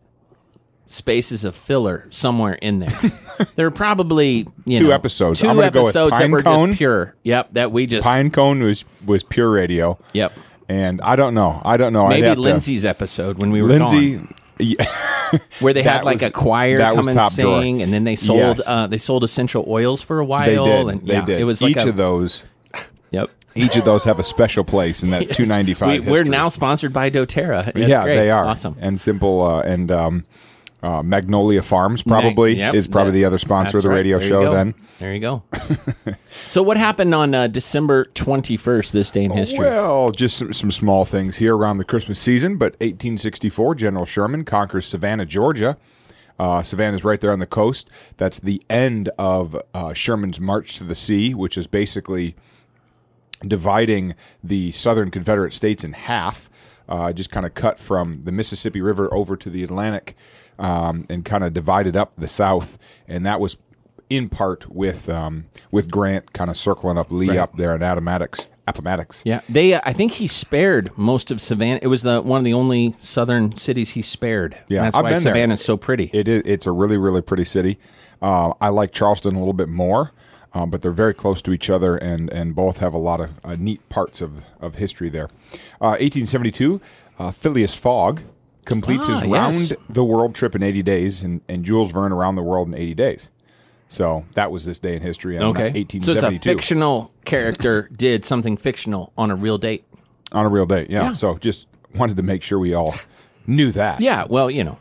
spaces of filler somewhere in there. there are probably you Two know, episodes. Two I'm gonna go with episodes that Pine were just pure. Yep, that we just. Pine Cone was was pure radio. Yep. And I don't know. I don't know. Maybe have to- Lindsay's episode when we were Lindsay. gone, yeah, where they had like was- a choir that come was and top sing, drawer. and then they sold Yes. uh, they sold essential oils for a while. they did. And they yeah, did. It was like each a, of those. Yep. Each of those have a special place in that Yes. 295. We, we're now sponsored by DoTerra. That's yeah, great. they are awesome. and simple uh, and um, uh, Magnolia Farms probably Yep, is probably that- the other sponsor of the right. radio There show. Then there you go. so what happened on uh, December twenty first? This day in history. Well, just some, some small things here around the Christmas season. But 1864, General Sherman conquers Savannah, Georgia. Uh, Savannah's right there on the coast. That's the end of uh, Sherman's march to the sea, which is basically dividing the southern Confederate states in half. Uh, just kind of cut from the Mississippi River over to the Atlantic um, and kind of divided up the South. And that was in part with um, with Grant kind of circling up Lee Right. up there in Appomattox. Appomattox. Yeah, they. Uh, I think he spared most of Savannah. It was the one of the only southern cities he spared. Yeah, And that's I've why been there. Savannah's so pretty. It is. It's a really, really pretty city. Uh, I like Charleston a little bit more. Um, but they're very close to each other, and and both have a lot of uh, neat parts of of history there. Uh, 1872, uh, Phileas Fogg completes Ah, his yes. round the world trip in 80 days, and, and Jules Verne around the world in 80 days. So that was this day in history. In Okay. So it's a 1872 fictional character did something fictional on a real date. on a real date. Yeah. Yeah. So just wanted to make sure we all knew that. Yeah, well, you know.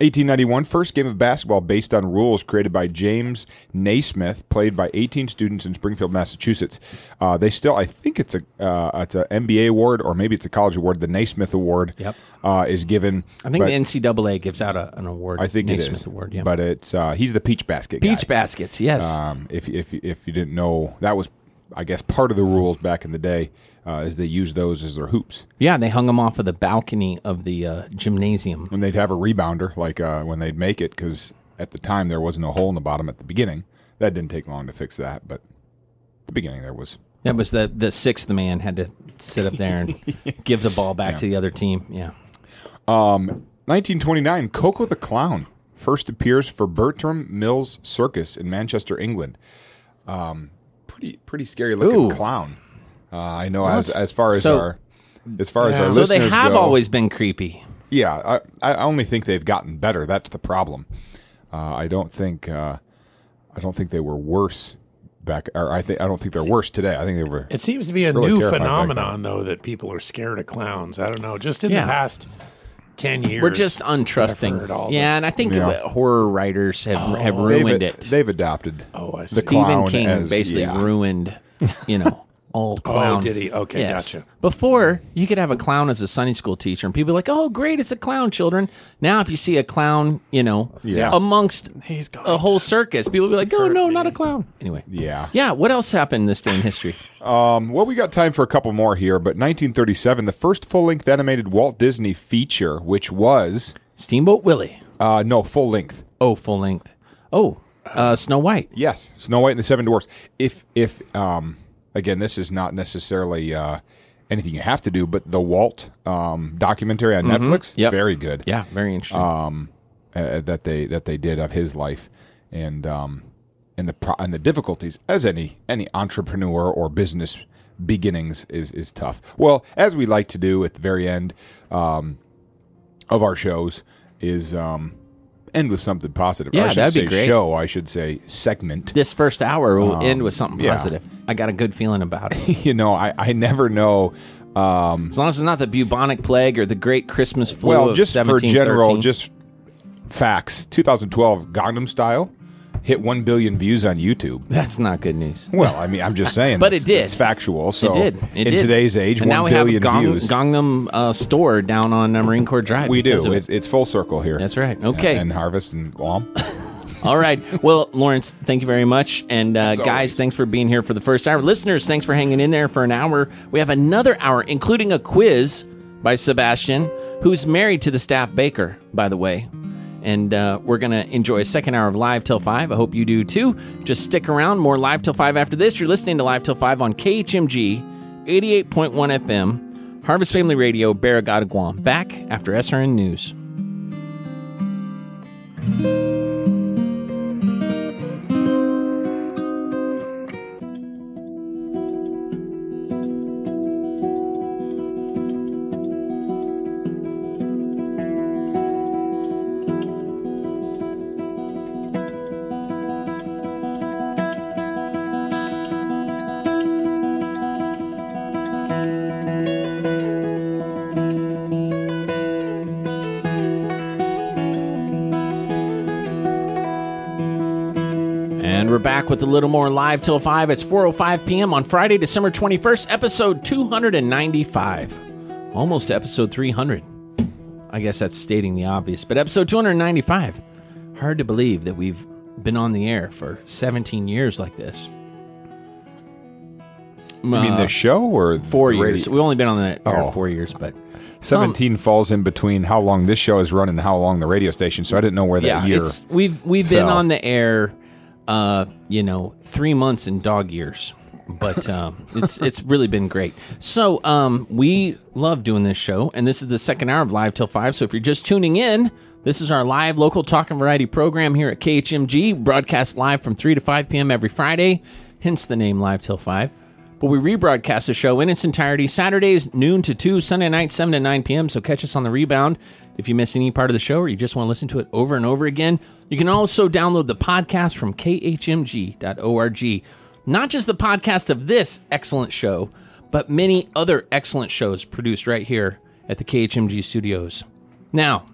1891, first game of basketball based on rules created by James Naismith, played by 18 students in Springfield, Massachusetts. Uh, they still, I think it's a uh, it's a NBA award or maybe it's a college award. The Naismith Award Yep. uh, is given. I think the NCAA gives out a, an award. I think it Naismith is. Award, yeah. But it's uh, he's the peach basket guy. Peach baskets, yes. Um, if if if you didn't know, that was I guess part of the rules back in the day. Uh, is they use those as their hoops, yeah, they hung them off of the balcony of the uh, gymnasium. and they'd have a rebounder like uh, when they'd make it because at the time there wasn't a hole in the bottom at the beginning. That didn't take long to fix that, but the beginning there was. That was the the sixth man had to sit up there and give the ball back to the other team. Yeah. Um, 1929, Coco the Clown first appears for Bertram Mills Circus in Manchester, England. Um, pretty pretty scary looking Ooh. clown. Uh, I know as as far as So- our as far as Yeah. our So So listeners they have go, always been creepy. Yeah, I, I only think they've gotten better. That's the problem. Uh, I don't think uh, I don't think they were worse back. Or I think I don't think they're worse today. I think they were. It seems to be a Really new phenomenon, though, that people are scared of clowns. I don't know. Just in Yeah. the past ten years, We're just untrusting. heard all Yeah, and I think Yeah. uh, horror writers have have They've, ruined it. they've adopted. Oh, I the see. Stephen clown King as- basically yeah. ruined, you know, all clown. Oh, did he? Okay, gotcha. Before you could have a clown as a Sunday school teacher, and people are like, "Oh, great, it's a clown, children." Now, if you see a clown, you know, Yeah. amongst He's going a whole circus, people will be like, "Oh, no, not a clown." Anyway, Yeah. yeah. What else happened this day in history? Um, well, we got time for a couple more here, but 1937, the first full-length animated Walt Disney feature, which was Steamboat Willie. uh, no full length. Oh, full length. Oh, uh, Snow White. Yes, Snow White and the Seven Dwarfs. If if um again, this is not necessarily uh, anything you have to do, but the Walt um, documentary on Netflix, Yep. very good. Yeah, very interesting. uh, that they that they did of his life, and um, and the pro- and the difficulties as any any entrepreneur or business beginnings is is tough. Well, as we like to do at the very end um, of our shows, is um, end with something positive. Yeah, I should that'd be great. Show, I should say segment. this first hour will end with something Um, yeah. positive. I got a good feeling about it. you know, I I never know. Um, As long as it's not the bubonic plague or the great Christmas flu well, just for general, just facts. 2012 Gangnam Style hit one billion views on YouTube. That's not good news. Well, I mean, I'm just saying, But it did. It's factual. So it did. It in did. today's age, and one now we have a billion Gong, views. Gangnam uh, store down on uh, Marine Corps Drive. we do. It's, it's full circle here. That's right. Okay. And Harvest and Guam. All right. Well, Lawrence, thank you very much. And uh, guys, always. thanks for being here for the first hour. Listeners, thanks for hanging in there for an hour. We have another hour, including a quiz by Sebastian, who's married to the staff baker, by the way. And uh, we're going to enjoy a second hour of Live Till 5. I hope you do too. Just stick around. More Live Till 5 after this. You're listening to Live Till 5 on KHMG 88.1 FM, Harvest Family Radio, Barrigada, Guam. Back after SRN News. Little more live till 5. It's 4:05 p.m. on Friday, December 21st, episode 295. Almost episode 300. I guess that's stating the obvious, but episode 295. Hard to believe that we've been on the air for 17 years like this. I mean, Uh, the show or four the years. radio? We've only been on the air Oh. 4 years, but some- 17 falls in between how long this show is running and how long the radio station. So I didn't know where that yeah, year. it's we've we've been on the air, uh, you know, three months in dog years, but um, it's it's really been great. So um, we love doing this show, and this is the second hour of Live Till Five. So if you're just tuning in, This is our live local talk and variety program here at KHMG, broadcast live from 3 to 5 p.m. every Friday, hence the name Live Till 5. But we rebroadcast the show in its entirety Saturdays, noon to 2, Sunday night, 7 to 9 p.m. So catch us on the rebound if you miss any part of the show or you just want to listen to it over and over again. You can also download the podcast from khmg.org. Not just the podcast of this excellent show, but many other excellent shows produced right here at the KHMG studios. Now,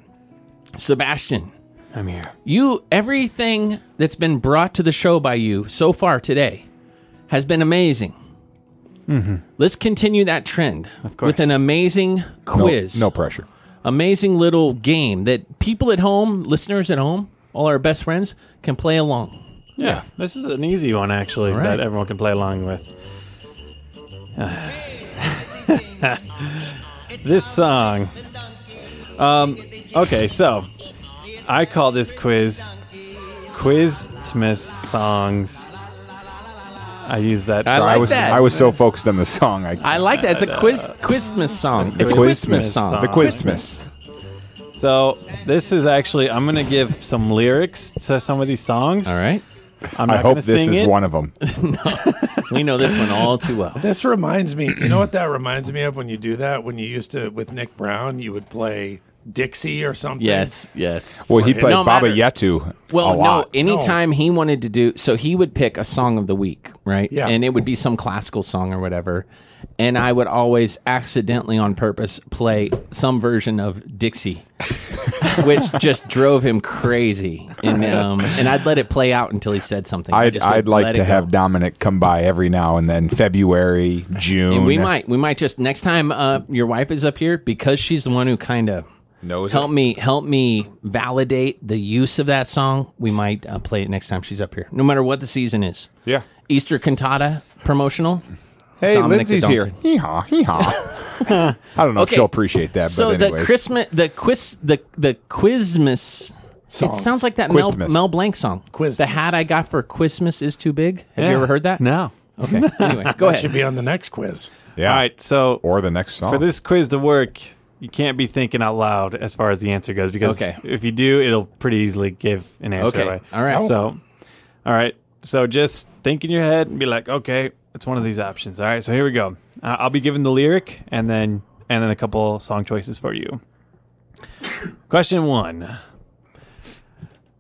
Sebastian, I'm here. you everything that's been brought to the show by you so far today has been amazing. Let's continue that trend Of course. with an amazing quiz. no pressure. amazing little game that people at home, listeners at home, all our best friends can play along. Yeah, this is an easy one actually All right. that everyone can play along with. this song. Um, okay, so I call this quiz Quizmas songs. I use that. I I like was that. I was so focused on the song. I, I like that. It's a uh, quiz Christmas song. It's a Christmas song. the Quizmas. so this is actually I'm gonna give some lyrics to some of these songs. All right. I'm I hope this sing is it. one of them. We know this one all too well. This reminds me, you know what that reminds me of when you do that? When you used to, with Nick Brown, you would play Dixie or something. Yes, yes. Well, he played plays No Baba matter- Yetu Well, a no. lot. Anytime he wanted to do, so he would pick a song of the week, right? Yeah. And it would be some classical song or whatever. And I would always accidentally, on purpose, play some version of Dixie, which just drove him crazy. And um, and I'd let it play out until he said something. I I'd, just I'd like to it have go. Dominic come by every now and then, February, June. And we might, we might just next time uh, your wife is up here because she's the one who kind of knows help it. me help me validate the use of that song. We might uh, play it next time she's up here, no matter what the season is. Yeah. Easter cantata promotional. Hey, Dominic the Lindsay's here. donkey. Hee haw, hee haw. I don't know Okay. if she'll appreciate that, So but the anyways. Christmas, the quiz, the the Quizmas. It sounds like that Mel, Quizmas. Mel Blanc song. Quizmas. The hat I got for Christmas is too big. Have you ever heard that? No. Okay. Anyway, go That should be on the next quiz. yeah. All right, so Or the next song. for this quiz to work, you can't be thinking out loud as far as the answer goes because Okay. if you do, it'll pretty easily give an answer Okay. away. All right. So, all right. So just think in your head and be like, okay, it's one of these options. All right. So here we go. Uh, I'll be giving the lyric and then and then a couple song choices for you. Question one.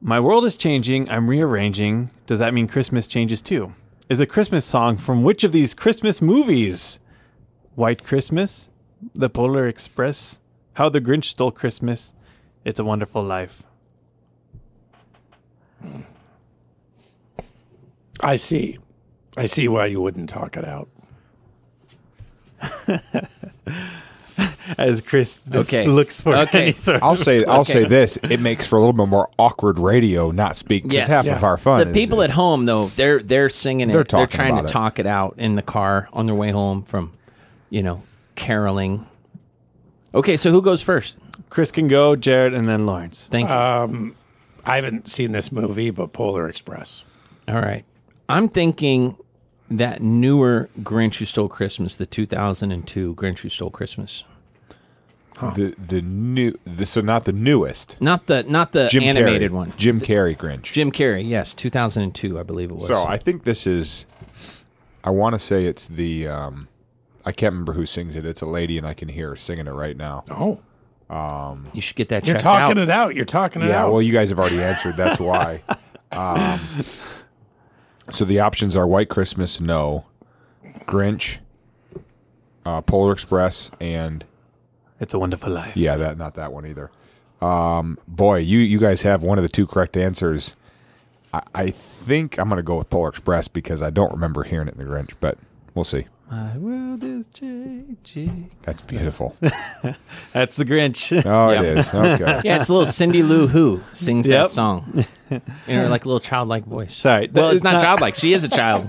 My world is changing. I'm rearranging. Does that mean Christmas changes too? Is a Christmas song from which of these Christmas movies? White Christmas, The Polar Express, How the Grinch Stole Christmas, It's a Wonderful Life. I see. I see why you wouldn't talk it out. As Chris Okay. looks for Okay. any sort I'll of- say I'll Okay. say this: it makes for a little bit more awkward radio not speak because Yes. half Yeah. of our fun. The is- people at home, though, they're they're singing it. They're They're, talking trying to about it. talk it out in the car on their way home from, you know, caroling. Okay, so who goes first? Chris can go, Jared, and then Lawrence. Thank you. I haven't seen this movie, but Polar Express. All right. I'm thinking that newer Grinch Who Stole Christmas, the 2002 Grinch Who Stole Christmas. the the new the, so not the newest Not the not the Jim animated Carrey. one. Jim Carrey Grinch. Jim Carrey, yes, 2002, I believe it was. So I think this is. I want to say it's the. Um, I can't remember who sings it. It's a lady, and I can hear her singing it right now. Oh, you should get that you're checked talking out. it out. You're talking it Yeah, out. well, you guys have already answered. That's why. Um, so the options are White Christmas, no, Grinch, uh, Polar Express, and It's a Wonderful Life. yeah, that not that one either. Um, boy, you you guys have one of the two correct answers. I, I think I'm going to go with Polar Express because I don't remember hearing it in the Grinch, but we'll see. My world is changing. That's beautiful. That's the Grinch. Oh, Yep. it is. Okay. Yeah, it's a little Cindy Lou Who sings Yep. that song in her like little childlike voice. Sorry, well, that- it's, not, not- childlike. She is a child.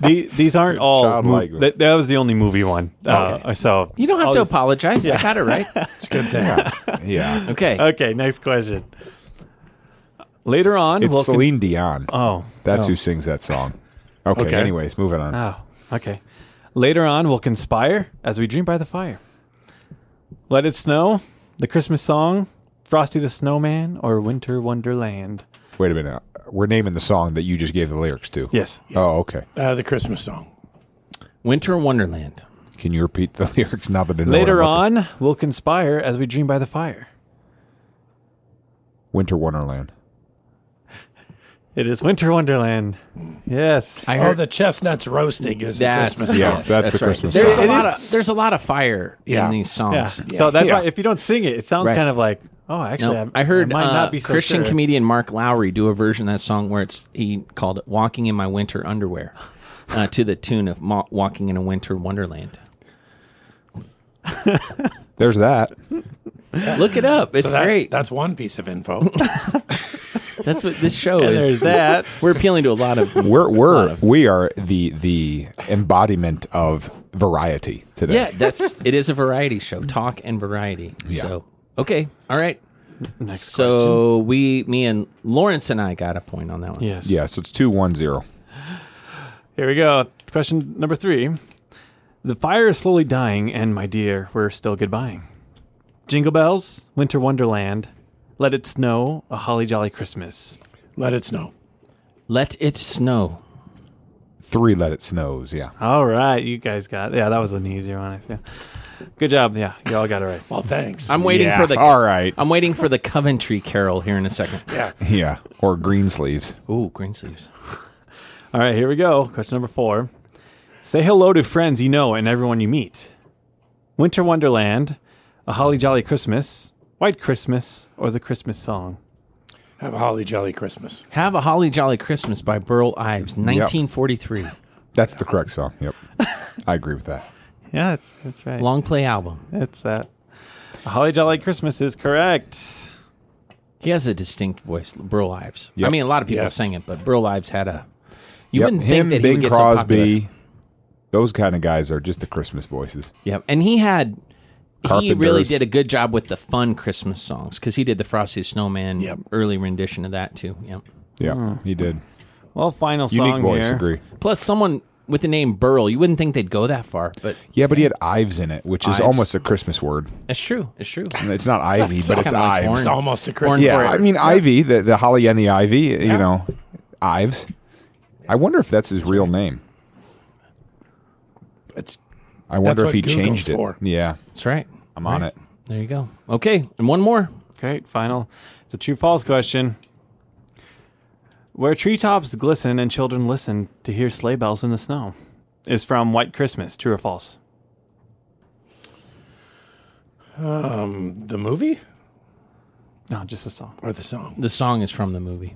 The- these aren't all. Childlike. mov- that, that was the only movie one. Uh, so You don't have I'll to just- apologize. I got it right. it's a good thing. Yeah. Okay. Okay, next question. Later on, It's we'll con- Celine Dion. oh, That's oh. who sings that song. Okay, Okay. anyways, moving on. Oh, okay. Later on, we'll conspire as we dream by the fire. Let it snow, the Christmas song, Frosty the Snowman or Winter Wonderland? Wait a minute. We're naming the song that you just gave the lyrics to. Yes. Oh, okay. Uh, the Christmas song. Winter Wonderland. Can you repeat the lyrics now that I know Later what I'm looking- on, we'll conspire as we dream by the fire. Winter Wonderland. It is Winter Wonderland. Yes. I Oh, heard the chestnuts roasting is the that's Christmas Yeah, song. that's the right. Christmas There's song. a It lot of there's a lot of fire Yeah. in these songs. yeah. So that's Yeah. why if you don't sing it, it sounds Right. kind of like, oh, actually, No, I, I heard might uh, not be so Christian sure. comedian Mark Lowry do a version of that song where it's he called it "Walking in My Winter Underwear," uh, to the tune of Mo- "Walking in a Winter Wonderland." There's that. Look it up; it's So that- great. That's one piece of info. That's what this show And is. there's that. We're appealing to a lot of We're we're we are the the embodiment of variety today. yeah. That's it is a variety show, talk and variety. Yeah. So okay, all right. Next So we, me and Lawrence and I got a point on that one. question. Yes. Yeah, so it's two one zero. Here we go. Question number three. The fire is slowly dying, and my dear, we're still goodbying. Jingle bells, winter wonderland. Let it snow, a holly jolly Christmas. Let it snow. Let it snow. Three let it snows, yeah. All right, you guys got. Yeah, that was an easier one. I feel. Good job. Yeah, you all got it right. Well, thanks. I'm waiting Yeah, for the. all right. I'm waiting for the Coventry Carol here in a second. yeah. Yeah. Or green sleeves. Ooh, green sleeves. All right, here we go. Question number four. Say hello to friends you know and everyone you meet. Winter Wonderland, a holly jolly Christmas, White Christmas, or the Christmas song. Have a holly jolly Christmas. Have a Holly Jolly Christmas by Burl Ives, 1943. That's the correct song. Yep. I agree with that. Yeah, that's that's right. Long play album. It's that. A holly jolly Christmas is correct. He has a distinct voice, Burl Ives. Yep. I mean, a lot of people Yes. sang it, but Burl Ives had a. You Yep. wouldn't Him, think that he Bing would get so popular. Crosby, those kind of guys are just the Christmas voices. Yep, and he had. He really did a good job with the fun Christmas songs because he did the Frosty the Snowman Yep. early rendition of that too. Yep. Yeah, hmm. he did. Well, final Unique song voice, here. agree. Plus, someone with the name Burl, you wouldn't think they'd go that far, but Yeah, but he had Ives in it, which is Ives. almost a Christmas word. it's true. It's true. It's not ivy, but it's kinda like Ives. It's almost a Christmas. Yeah, bread. I mean ivy, the the holly and the ivy. You know, Ives. I wonder if that's his real name. It's I wonder if he Google's changed it. for. Yeah, That's right. I'm on Right. it. There you go. Okay, and one more. Okay, final. It's a true false question. Where treetops glisten and children listen to hear sleigh bells in the snow is from White Christmas. True or false? Um, the movie No, just the song. or the song. The song is from the movie.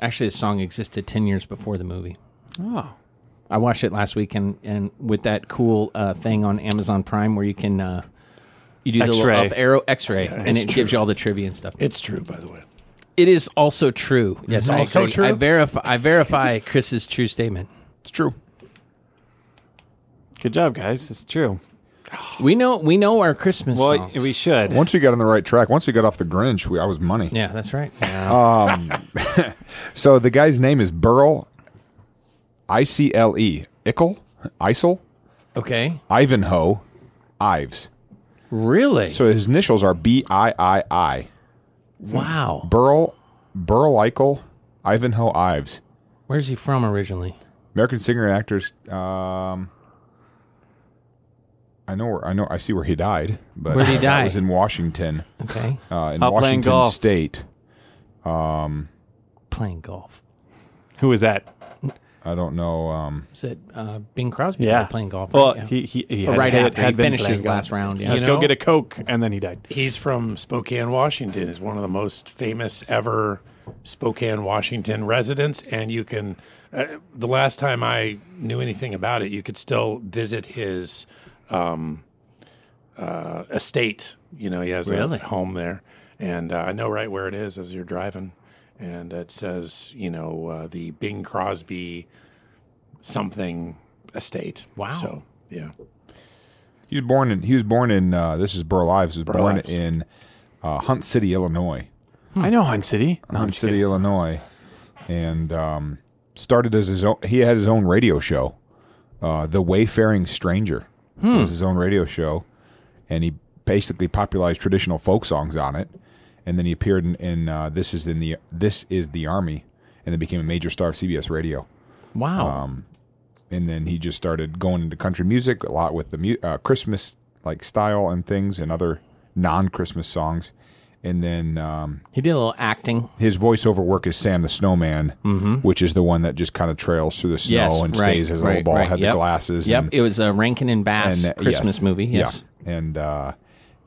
Actually, the song existed ten years before the movie. Oh, I watched it last week, and, and with that cool uh, thing on Amazon Prime where you can uh, you do the little up arrow X-ray, and it true. gives you all the trivia and stuff. It's true, by the way. It is also true. Yes, I also agree. true? I verify. I verify Chris's true statement. It's true. good job, guys. It's true. We know. We know our Christmas Well, songs. we should. Once we got on the right track, once we got off the Grinch, we, I was money. yeah, that's right. So the guy's name is Burl, I C L E, Ickle, Isel, Okay. Ivanhoe, Ives. Really? So his initials are B I I I. wow. Burl, Burl Eichel, Ivanhoe Ives. Where's he from originally? American singer and actors. Um, I know where I know I see where he died, but Where'd he that die? was in Washington, Okay. uh, in Out playing Washington golf. State. Playing golf. Who is that? I don't know. Um, Is it uh, Bing Crosby Yeah, playing golf? Well, right? Yeah. he he, he had, right had, after had he finished his playing last round. Yeah. Let's You go get a coke, and then he died. He's from Spokane, Washington. Is one of the most famous ever Spokane, Washington residents, and you can. Uh, the last time I knew anything about it, you could still visit his um, uh, estate. You know, he has Really? a home there, and uh, I know right where it is as you're driving, and it says, you know, uh, the Bing Crosby something estate. Wow. So yeah, he was born in. He was born in. Uh, this is Burl Ives. Was born Ives. in uh, Hunt City, Illinois. I know Hunt City. No, I'm Hunt just City, kidding. Illinois, and um, started as his own. He had his own radio show, uh, "The Wayfaring Stranger." Hmm. was his own radio show, and he basically popularized traditional folk songs on it. And then he appeared in, in uh, this is in the this is the army, and then became a major star of CBS Radio. Wow. Um, and then he just started going into country music a lot with the mu- uh, Christmas like style and things and other non-Christmas songs. And then um, he did a little acting. his voiceover work is Sam the Snowman, which is the one that just kind of trails through the snow Mm-hmm. Yes, and right, stays as a little ball. right. Had Yep. the glasses. Yep, and, it was a Rankin and Bass and, uh, Christmas yes. movie. Yes, Yeah. and uh,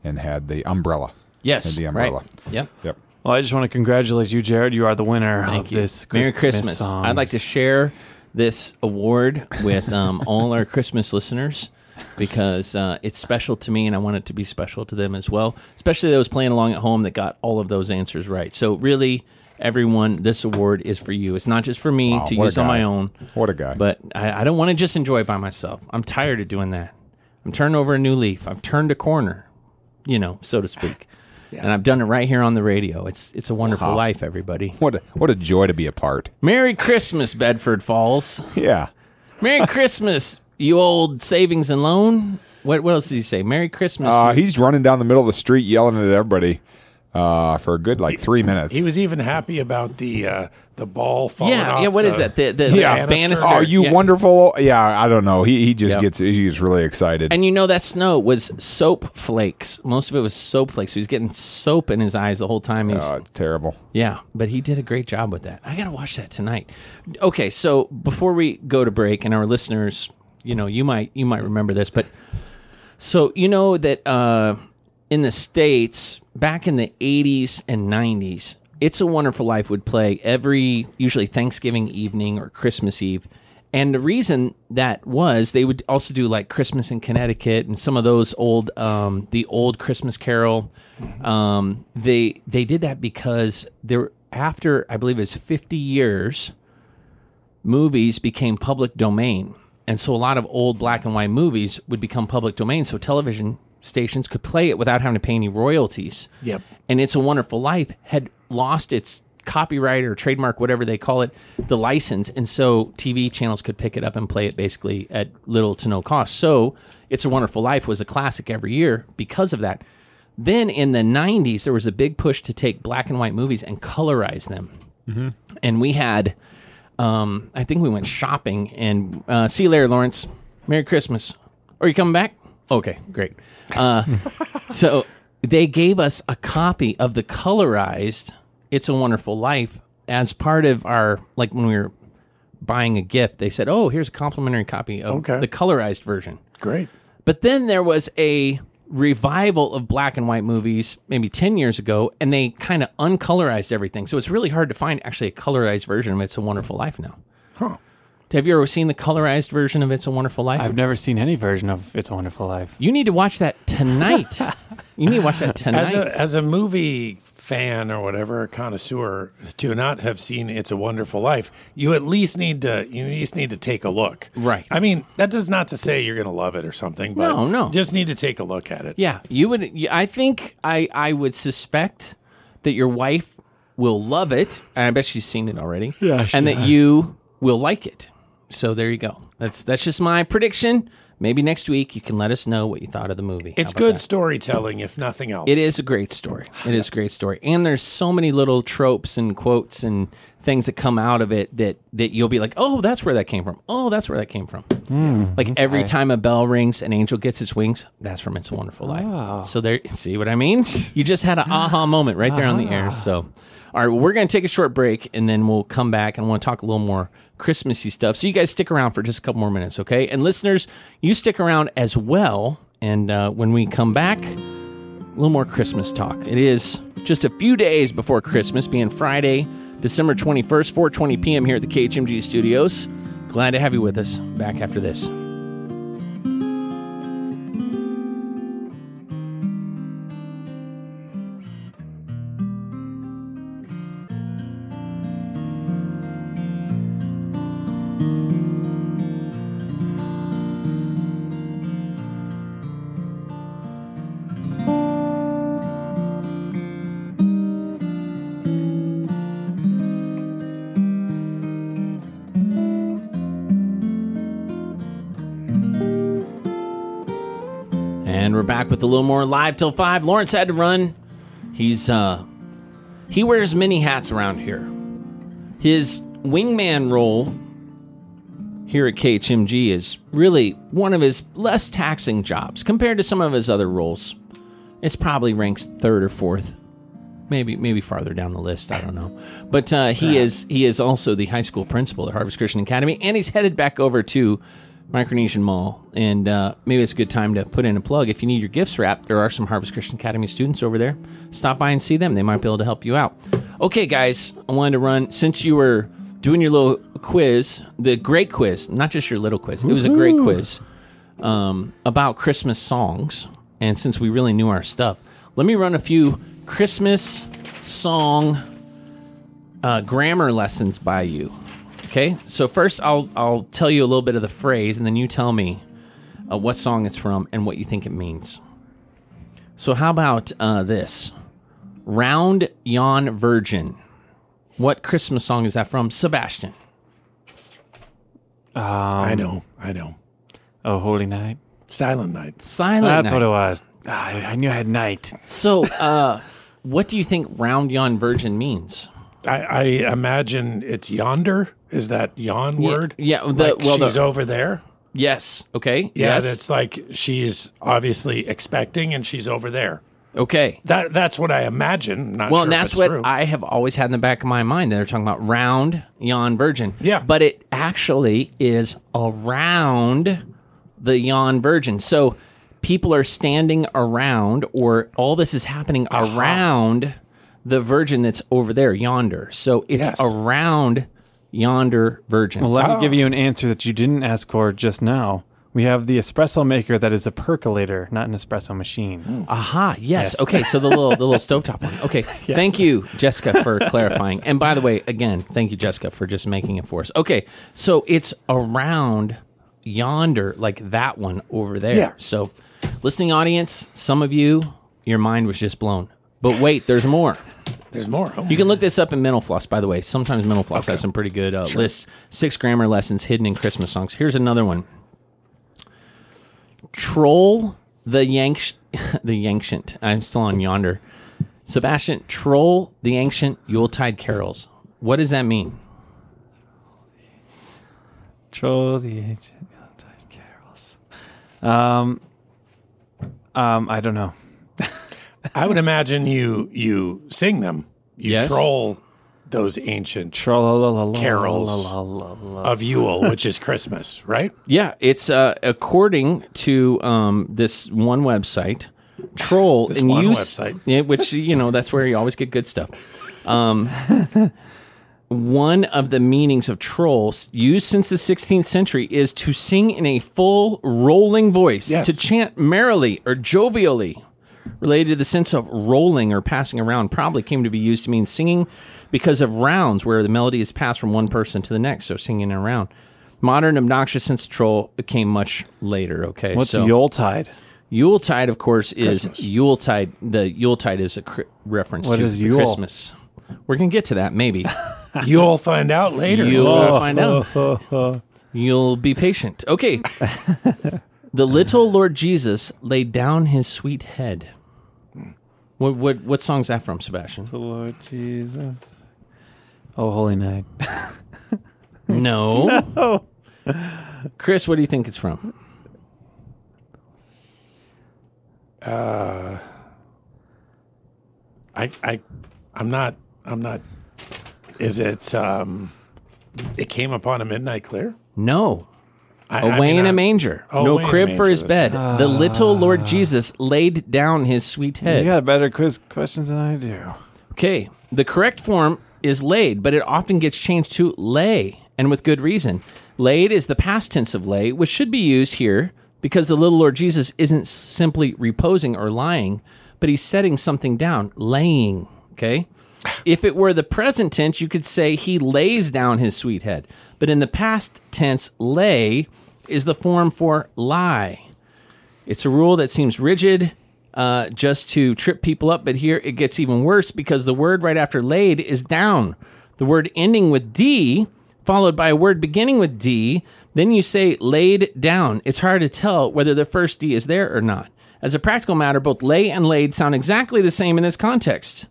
and had the umbrella. Yes, And the umbrella. Right. Yep. Yep. Well, I just want to congratulate you, Jared. You are the winner Thank of you. this Merry Christmas Christmas. I'd like to share this award with um, all our Christmas listeners because uh, it's special to me and I want it to be special to them as well, especially those playing along at home that got all of those answers right. So, really, everyone, this award is for you. It's not just for me Wow, to use on my own, What a guy. but I, I don't want to just enjoy it by myself. I'm tired of doing that. I'm turning over a new leaf. I've turned a corner, you know, so to speak. And I've done it right here on the radio. It's it's a wonderful life, everybody. what a, what a joy to be a part. Merry Christmas, Bedford Falls. Yeah. Merry Christmas, you old savings and loan. What what else did he say? Merry Christmas. Uh, he's running down the middle of the street yelling at everybody uh, for a good like three minutes. He was even happy about the uh, the ball falling yeah, off yeah. What the, is that? The the, Yeah. the banister. Oh, you Yeah. wonderful! Yeah, I don't know. He he just Yep. gets he gets really excited. And you know that snow was soap flakes. Most of it was soap flakes. So he's getting soap in his eyes the whole time. He's Oh, it's terrible. Yeah, but he did a great job with that. I got to watch that tonight. Okay, so before we go to break, and our listeners, you know, you might you might remember this, but so you know that uh, in the states back in the '80s and '90s, "It's a Wonderful Life" would play every usually Thanksgiving evening or Christmas Eve. And the reason that was they would also do like Christmas in Connecticut and some of those old, um, the old Christmas Carol. Um, they they did that because there after I believe it's fifty years, movies became public domain, and so a lot of old black and white movies would become public domain. So television stations could play it without having to pay any royalties. Yep. And It's a Wonderful Life had lost its copyright or trademark, whatever they call it, the license. And so TV channels could pick it up and play it basically at little to no cost. So It's a Wonderful Life was a classic every year because of that. Then in the 90s, there was a big push to take black and white movies and colorize them. And we had, um, I think we went shopping and uh, see you later, Lawrence. Merry Christmas. Are you coming back? Okay, great. Uh, so they gave us a copy of the colorized It's a Wonderful Life as part of our, like when we were buying a gift, they said, oh, here's a complimentary copy of Okay. the colorized version. Great. But then there was a revival of black and white movies maybe 10 years ago, and they kind of uncolorized everything. So it's really hard to find actually a colorized version of It's a Wonderful Life now. Huh. Have you ever seen the colorized version of It's a Wonderful Life? I've never seen any version of It's a Wonderful Life. you need to watch that tonight. you need to watch that As tonight. a as a movie fan or whatever, connoisseur, to not have seen It's a Wonderful Life, you at least need to you at least need to take a look. Right. I mean, that does not to say you're going to love it or something, but No, no. just need to take a look at it. yeah, you would. I think I I would suspect that your wife will love it, and I bet she's seen it already. Yeah, she and that has. you will like it. So there you go. That's that's just my prediction. Maybe next week you can let us know what you thought of the movie. It's good that? storytelling, if nothing else. It is a great story. It is a great story, and there's so many little tropes and quotes and things that come out of it that that you'll be like, oh, that's where that came from. Oh, that's where that came from. Hmm, like every time a bell rings, an angel gets its wings. That's from It's a Wonderful Life. Oh. So there, see what I mean? You just had an aha moment right there on the air. Ah. So, all right, we're going to take a short break, and then we'll come back and I want to talk a little more Christmassy stuff. So you guys stick around for just a couple more minutes, okay? And listeners, you stick around as well. And uh, when we come back, a little more Christmas talk. It is just a few days before Christmas, being Friday, December 21st, 4:20 p.m. here at the KHMG studios. Glad to have you with us. Back after this. Back with a little more live till five. Lawrence had to run. He's uh he wears many hats around here. His wingman role here at KHMG is really one of his less taxing jobs compared to some of his other roles. It's probably ranks third or fourth, maybe maybe farther down the list. I don't know, but uh, he is he is also the high school principal at Harvest Christian Academy, and he's headed back over to Micronesian Mall. And uh, maybe it's a good time to put in a plug. If you need your gifts wrapped, there are some Harvest Christian Academy students over there. Stop by and see them; they might be able to help you out. Okay, guys, I wanted to run since you were doing your little quiz, the great quiz, not just your little quiz. It was a great quiz um, about Christmas songs. And since we really knew our stuff, let me run a few Christmas song uh, grammar lessons by you. Okay, so first I'll I'll tell you a little bit of the phrase, and then you tell me uh, what song it's from and what you think it means. So how about uh, this? Round yon virgin. What Christmas song is that from? Sebastian. I know, I know. Oh, Holy Night. Silent Night. Silent That's Night. what it was. Ah, I, I knew I had night. So, uh, what do you think round yon virgin means? I, I imagine it's yonder. Is that yon word? yeah, the- like well, the- she's over there. Yes. Okay. Yeah, yes. that's like she's obviously expecting, and she's over there. okay. That that's what I imagine. Not Well, sure that's it's what true. I have always had in the back of my mind. They're talking about round yon virgin. Yeah. But it actually is around the yon virgin. So people are standing around, or all this is happening around the virgin that's over there, yonder. So it's Yes. around yonder virgin. Well, let me oh. give you an answer that you didn't ask for just now. We have the espresso maker that is a percolator, not an espresso machine. Hmm. Aha, yes. Yes. Okay, so the little the little stovetop one. Okay. Thank you, Jessica, for clarifying. And by the way, again, thank you, Jessica, for just making it for us. Okay, so it's around yonder, like that one over there. Yeah. So listening audience, some of you, your mind was just blown. But wait, there's more. There's more. Oh, You can look this up in Mental Floss, by the way. Sometimes Mental Floss has some pretty good uh, lists. Six grammar lessons hidden in Christmas songs. Here's another one. Troll the Yank, the Yankshant. I'm still on yonder. Sebastian, troll the ancient Yuletide carols. What does that mean? Troll the ancient Yuletide carols. Um, um, I don't know. I would imagine you you sing them. You Yes. troll those ancient Carols. of Yule, which is Christmas, right? Yeah, it's uh, according to um, this one website, troll This and one use, website. yeah, which you know that's where you always get good stuff. Um, one of the meanings of trolls used since the 16th century is to sing in a full rolling voice, Yes. to chant merrily or jovially. Related to the sense of rolling or passing around, probably came to be used to mean singing because of rounds where the melody is passed from one person to the next, so singing around. Modern obnoxious sense of troll came much later. Okay, What's so Yuletide? Yuletide, of course, is Christmas. Yuletide. The Yuletide is a cr- reference What to is Yule? Christmas. We're gonna get to that, maybe. You'll find out later. You'll So- find out. You'll be patient. Okay. the little Lord Jesus laid down his sweet head. What what what song's that from, Sebastian? The Lord Jesus. Oh, Holy Night. No. no. Chris, what do you think it's from? I, I, I'm not. I'm not. Is it? Um, it came upon a midnight clear. No. I, Away I mean, in a manger. Oh, no away in crib for his that's bed. the little Lord Jesus laid down his sweet head. You got better quiz questions than I do. Okay, the correct form is laid, but it often gets changed to lay, and with good reason. Laid is the past tense of lay, which should be used here because the little Lord Jesus isn't simply reposing or lying, but he's setting something down, laying. Okay? If it were the present tense, you could say he lays down his sweet head. But in the past tense, lay is the form for lie. It's a rule that seems rigid uh, just to trip people up, but here it gets even worse because the word right after laid is down. The word ending with D, followed by a word beginning with D, then you say laid down. It's hard to tell whether the first D is there or not. As a practical matter, both lay and laid sound exactly the same in this context.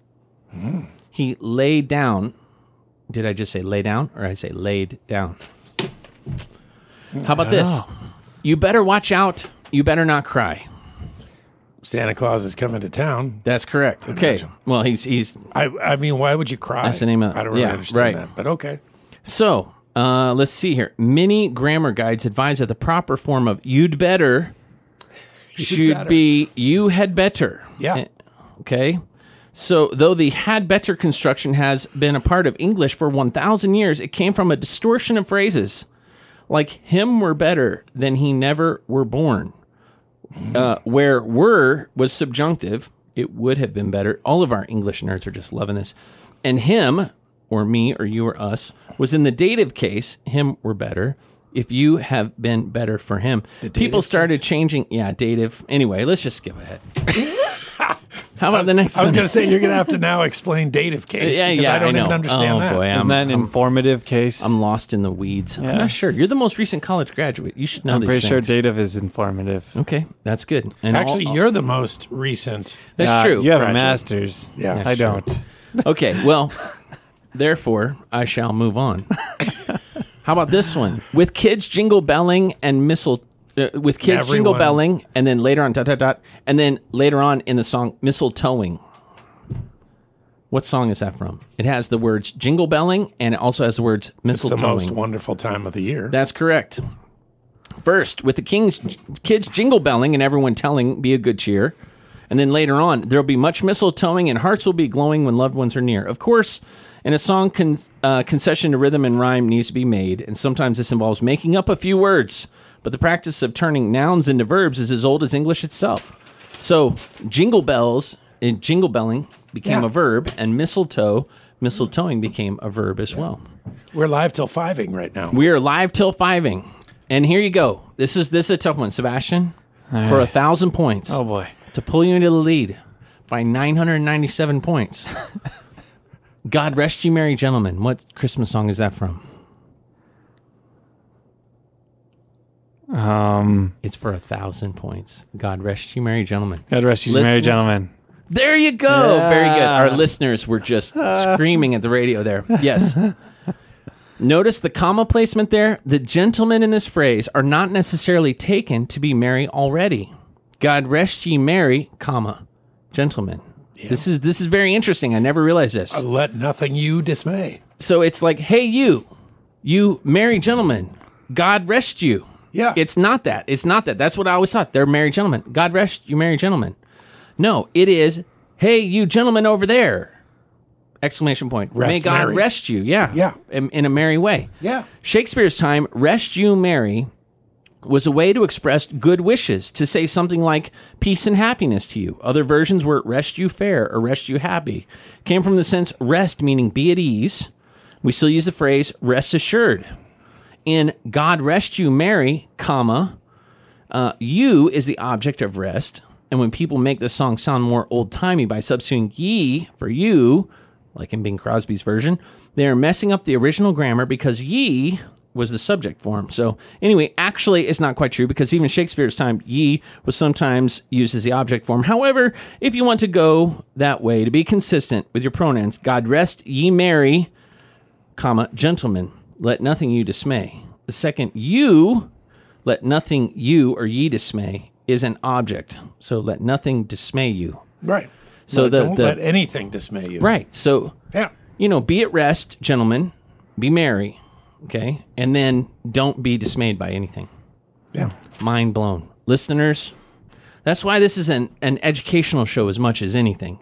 He laid down. Did I just say lay down or I say laid down? How about this? You better watch out. You better not cry. Santa Claus is coming to town. That's correct. Okay. Well, he's he's I I mean, why would you cry? That's the name of- I don't really yeah, understand right. that, but okay. So uh, let's see here. Many grammar guides advise that the proper form of "you'd better" should better. be "you had better." Yeah. Eh, Okay. So though the "had better" construction has been a part of English for one thousand years, it came from a distortion of phrases like "him were better than he never were born," uh, where "were" was subjunctive. It would have been better. All of our English nerds are just loving this. And him, or me, or you, or us, was in the dative case. Him were better. If you have been better for him, people started changing. Yeah, dative. Anyway, let's just skip ahead. How about the next one? I was going to say you're going to have to now explain dative case Yeah, because yeah, I don't I even understand Oh, that. boy, Isn't I'm- that an informative case? I'm, I'm lost in the weeds. I'm not sure. You're the most recent college graduate. You should know. I'm pretty sure dative is informative. Okay, that's good. And Actually, all- you're the most recent. that's Uh, true. You have a master's. Yeah. I sure. don't. Okay, well, therefore, I shall move on. How about this one? With kids jingle belling and missile. Uh, with kids jingle belling, and then later on, dot, dot, dot, and then later on in the song, mistletoeing. What song is that from? It has the words jingle belling, and it also has the words mistletoeing. It's the most wonderful time of the year. That's correct. First, with the king's kids jingle belling and everyone telling, be a good cheer. And then later on, there'll be much mistletoeing and hearts will be glowing when loved ones are near. Of course, in a song, con- uh, concession to rhythm and rhyme needs to be made, and sometimes this involves making up a few words. But the practice of turning nouns into verbs is as old as English itself. So, jingle bells and jingle belling became Yeah. a verb, and mistletoe, mistletoeing became a verb as well. We're live till fiving right now. We are live till fiving, and here you go. This is this is a tough one, Sebastian. For a thousand points Oh boy. to pull you into the lead by 997 points. God rest you, merry gentlemen. What Christmas song is that from? Um, It's for a thousand points. God rest you, merry gentlemen. God rest you, merry gentlemen. There you go. Very good. Our listeners were just screaming at the radio there. Yes. Notice the comma placement there. The gentlemen in this phrase are not necessarily taken to be merry already. God rest ye merry, comma, gentlemen. This is this is very interesting. I never realized this. Let nothing you dismay. So it's like, hey you, you merry gentlemen, God rest you. Yeah. It's not that. It's not that. That's what I always thought. They're married gentlemen. God rest you, married gentlemen. No, it is, hey, you gentlemen over there. Exclamation point. Rest May God merry. rest you. Yeah. Yeah. In, in a merry way. Yeah. Shakespeare's time, rest you merry was a way to express good wishes, to say something like peace and happiness to you. Other versions were rest you fair or rest you happy. Came from the sense rest meaning be at ease. We still use the phrase rest assured. In God rest you merry, comma, uh, you is the object of rest. And when people make the song sound more old timey by substituting ye for you, like in Bing Crosby's version, they are messing up the original grammar because ye was the subject form. So, anyway, actually, it's not quite true because even Shakespeare's time, ye was sometimes used as the object form. However, if you want to go that way to be consistent with your pronouns, God rest ye merry, comma, gentlemen, let nothing you dismay. The second you, let nothing you or ye dismay, is an object. So let nothing dismay you. Right. So No, the- don't the- let anything dismay you. Right. So, Yeah. you know, be at rest, gentlemen, be merry, okay? And then don't be dismayed by anything. Yeah. Mind blown. Listeners, that's why this is an, an educational show as much as anything.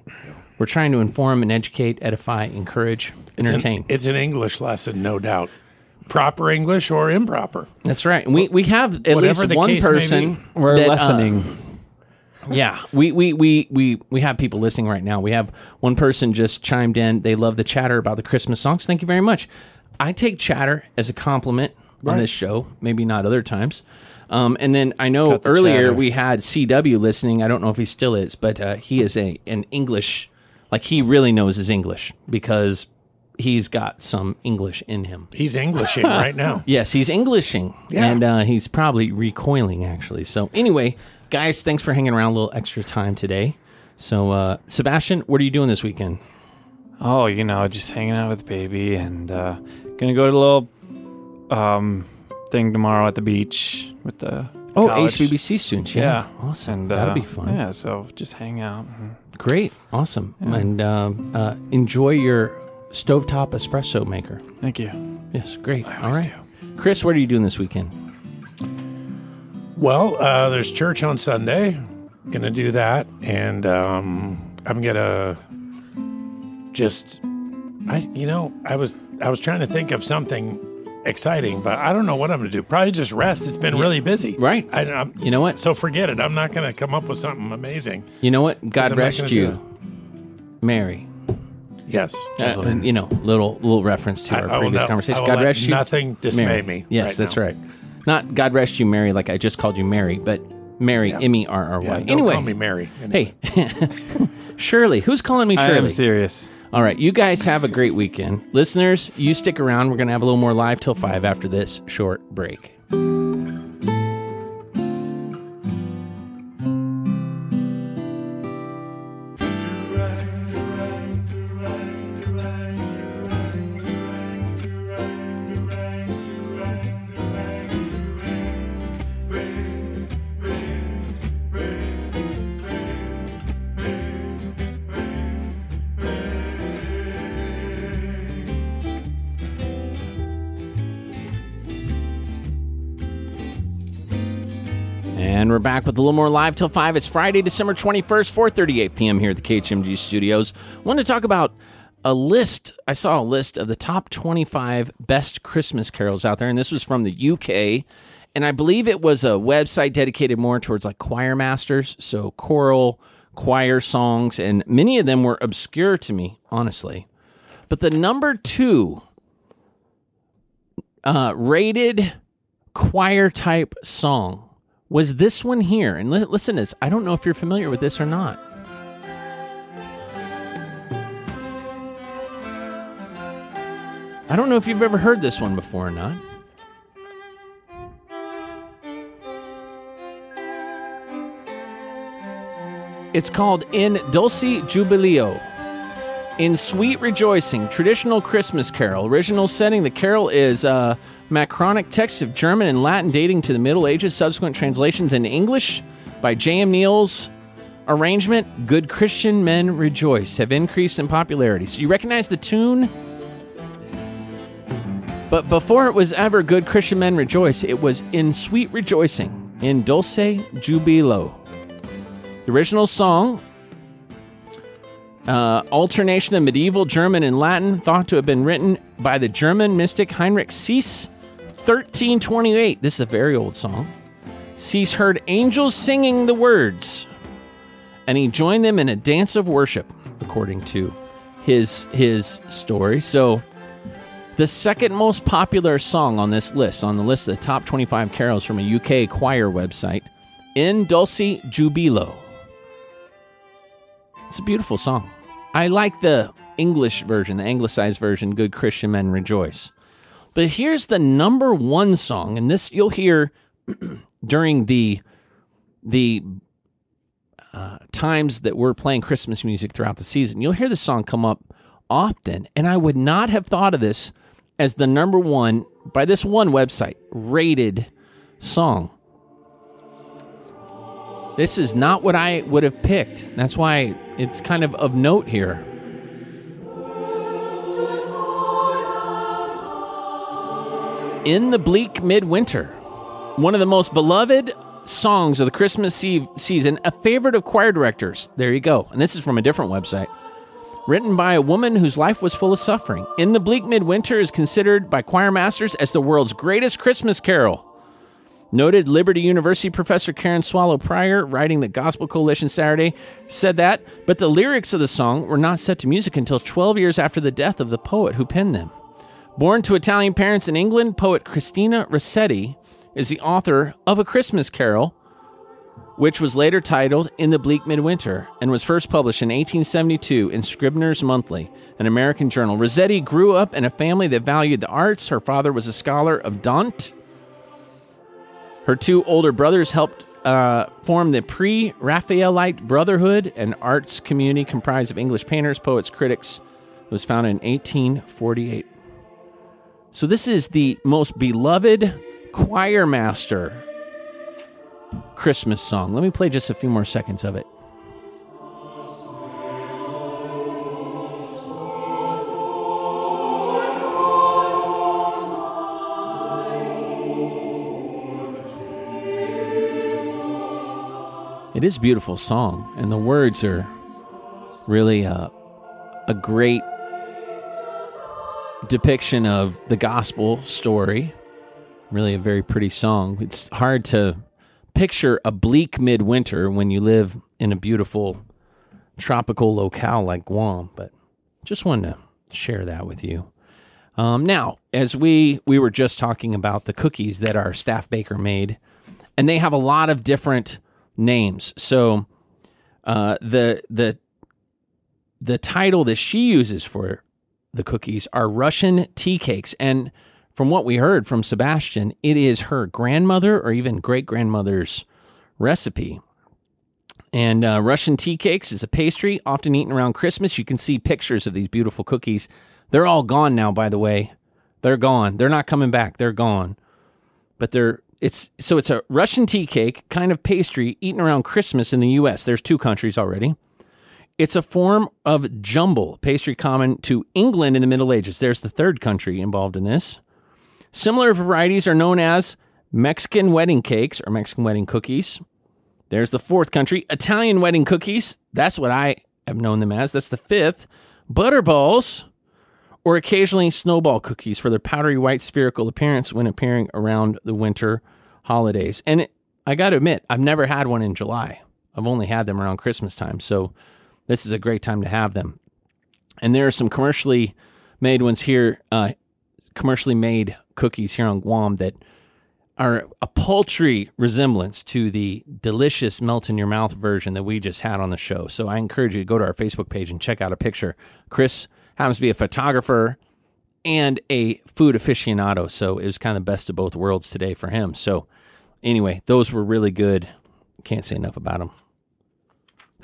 We're trying to inform and educate, edify, encourage, It's an- entertain. it's an English lesson, no doubt. Proper English or improper. That's right. We, we have at Whatever least one person. We're that, uh. Yeah, we, we, we, we, we have people listening right now. We have one person just chimed in. They love the chatter about the Christmas songs. Thank you very much. I take chatter as a compliment on this show, maybe not other times. Um, and then I know the earlier chatter. we had CW listening. I don't know if he still is, but uh, he is a an English, like he really knows his English because he's got some English in him. He's Englishing right now. Yes, he's Englishing, Yeah. and uh, he's probably recoiling actually. So anyway, guys, thanks for hanging around a little extra time today. So, uh, Sebastian, what are you doing this weekend? Oh, you know, just hanging out with baby and uh, gonna go to a little um, thing tomorrow at the beach with the Oh, college. HBBC students. Yeah, Yeah, awesome. and That'll uh, be fun. Yeah, so just hang out. Great, awesome, and um, uh, enjoy your stovetop espresso maker. Thank you. Yes, great. I All always right, Chris, what are you doing this weekend? Well, uh, there's church on Sunday. Gonna do that, and um, I'm gonna just, I, you know, I was I was trying to think of something exciting, but I don't know what I'm gonna do. Probably just rest. It's been really busy. Right. I, I'm, You know what? so forget it. I'm not gonna come up with something amazing. You know what? God I'm not rest gonna you, Mary. Yes. Uh, you know, little little reference to I- our I previous not- conversation. God rest you. nothing dismay Mary. me Yes, right that's now. right. Not God rest you, Mary, like I just called you Mary, but Mary, Yeah. M E R R Yeah, Anyway, call me Mary. Anyway. hey, Shirley, who's calling me Shirley? I am serious. All right, you guys have a great weekend. Listeners, you stick around. We're going to have a little more live till 5 after this short break. With a little more live till 5. It's Friday, December 21st, 4:38 p.m. here at the KHMG studios. want to talk about a list. I saw a list of the top 25 best Christmas carols out there and this was from the UK. And I believe it was a website dedicated more towards like choir masters, so choral choir songs and many of them were obscure to me, honestly. But the number 2 uh, rated choir type song was this one here. And li- listen to this. I don't know if you're familiar with this or not. I don't know if you've ever heard this one before or not. It's called In Dulci Jubilo. In Sweet Rejoicing, traditional Christmas carol. Original setting, the carol is uh, macaronic texts of German and Latin dating to the Middle Ages. Subsequent translations into English by J.M. Neale's arrangement, Good Christian Men Rejoice, have increased in popularity. So you recognize the tune? But before it was ever Good Christian Men Rejoice, it was In Sweet Rejoicing, in Dulci Jubilo. The original song uh, alternation of medieval German and Latin, thought to have been written by the German mystic Heinrich Seuse, 1328. This is a very old song. Seuse heard angels singing the words, and he joined them in a dance of worship, according to his his story. So, the second most popular song on this list, on the list of the top 25 carols from a UK choir website, In Dulci Jubilo. It's a beautiful song. I like the English version, the anglicized version, Good Christian Men Rejoice. But here's the number one song, and this you'll hear during the the uh, times that we're playing Christmas music throughout the season. You'll hear this song come up often, and I would not have thought of this as the number one by this one website rated song. This is not what I would have picked. That's why it's kind of of note here. In the bleak midwinter, one of the most beloved songs of the Christmas Eve season, a favorite of choir directors. There you go. And this is from a different website. Written by a woman whose life was full of suffering. In the Bleak Midwinter is considered by choir masters as the world's greatest Christmas carol. Noted Liberty University professor Karen Swallow Prior, writing the Gospel Coalition Saturday, said that, but the lyrics of the song were not set to music until 12 years after the death of the poet who penned them. Born to Italian parents in England, poet Christina Rossetti is the author of A Christmas Carol, which was later titled In the Bleak Midwinter and was first published in 1872 in Scribner's Monthly, an American journal. Rossetti grew up in a family that valued the arts. Her father was a scholar of Dante. Her two older brothers helped uh, formed the Pre Raphaelite Brotherhood, an arts community comprised of English painters, poets, critics. It was founded in 1848. So, this is the most beloved choir master Christmas song. Let me play just a few more seconds of it. It is a beautiful song, and the words are really uh, a great depiction of the gospel story. Really, a very pretty song. It's hard to picture a bleak midwinter when you live in a beautiful tropical locale like Guam, but just wanted to share that with you. Um, now, as we we were just talking about the cookies that our staff baker made, and they have a lot of different names. So uh, the the the title that she uses for the cookies are Russian tea cakes, and from what we heard from Sebastian, it is her grandmother or even great grandmother's recipe. And uh, Russian tea cakes is a pastry often eaten around Christmas. You can see pictures of these beautiful cookies. They're all gone now, by the way. They're gone. They're not coming back. They're gone. But they're it's so it's a Russian tea cake kind of pastry eaten around Christmas in the U.S. There's two countries already. It's a form of jumble pastry common to England in the Middle Ages. There's the third country involved in this. Similar varieties are known as Mexican wedding cakes or Mexican wedding cookies. There's the fourth country, Italian wedding cookies. That's what I have known them as. That's the fifth. Butterballs, or occasionally snowball cookies for their powdery white spherical appearance when appearing around the winter holidays. And it, I got to admit, I've never had one in July. I've only had them around Christmas time. So this is a great time to have them. And there are some commercially made ones here, uh, commercially made cookies here on Guam that are a paltry resemblance to the delicious melt in your mouth version that we just had on the show. So I encourage you to go to our Facebook page and check out a picture. Chris happens to be a photographer and a food aficionado, so it was kind of best of both worlds today for him. So anyway, those were really good. Can't say enough about them.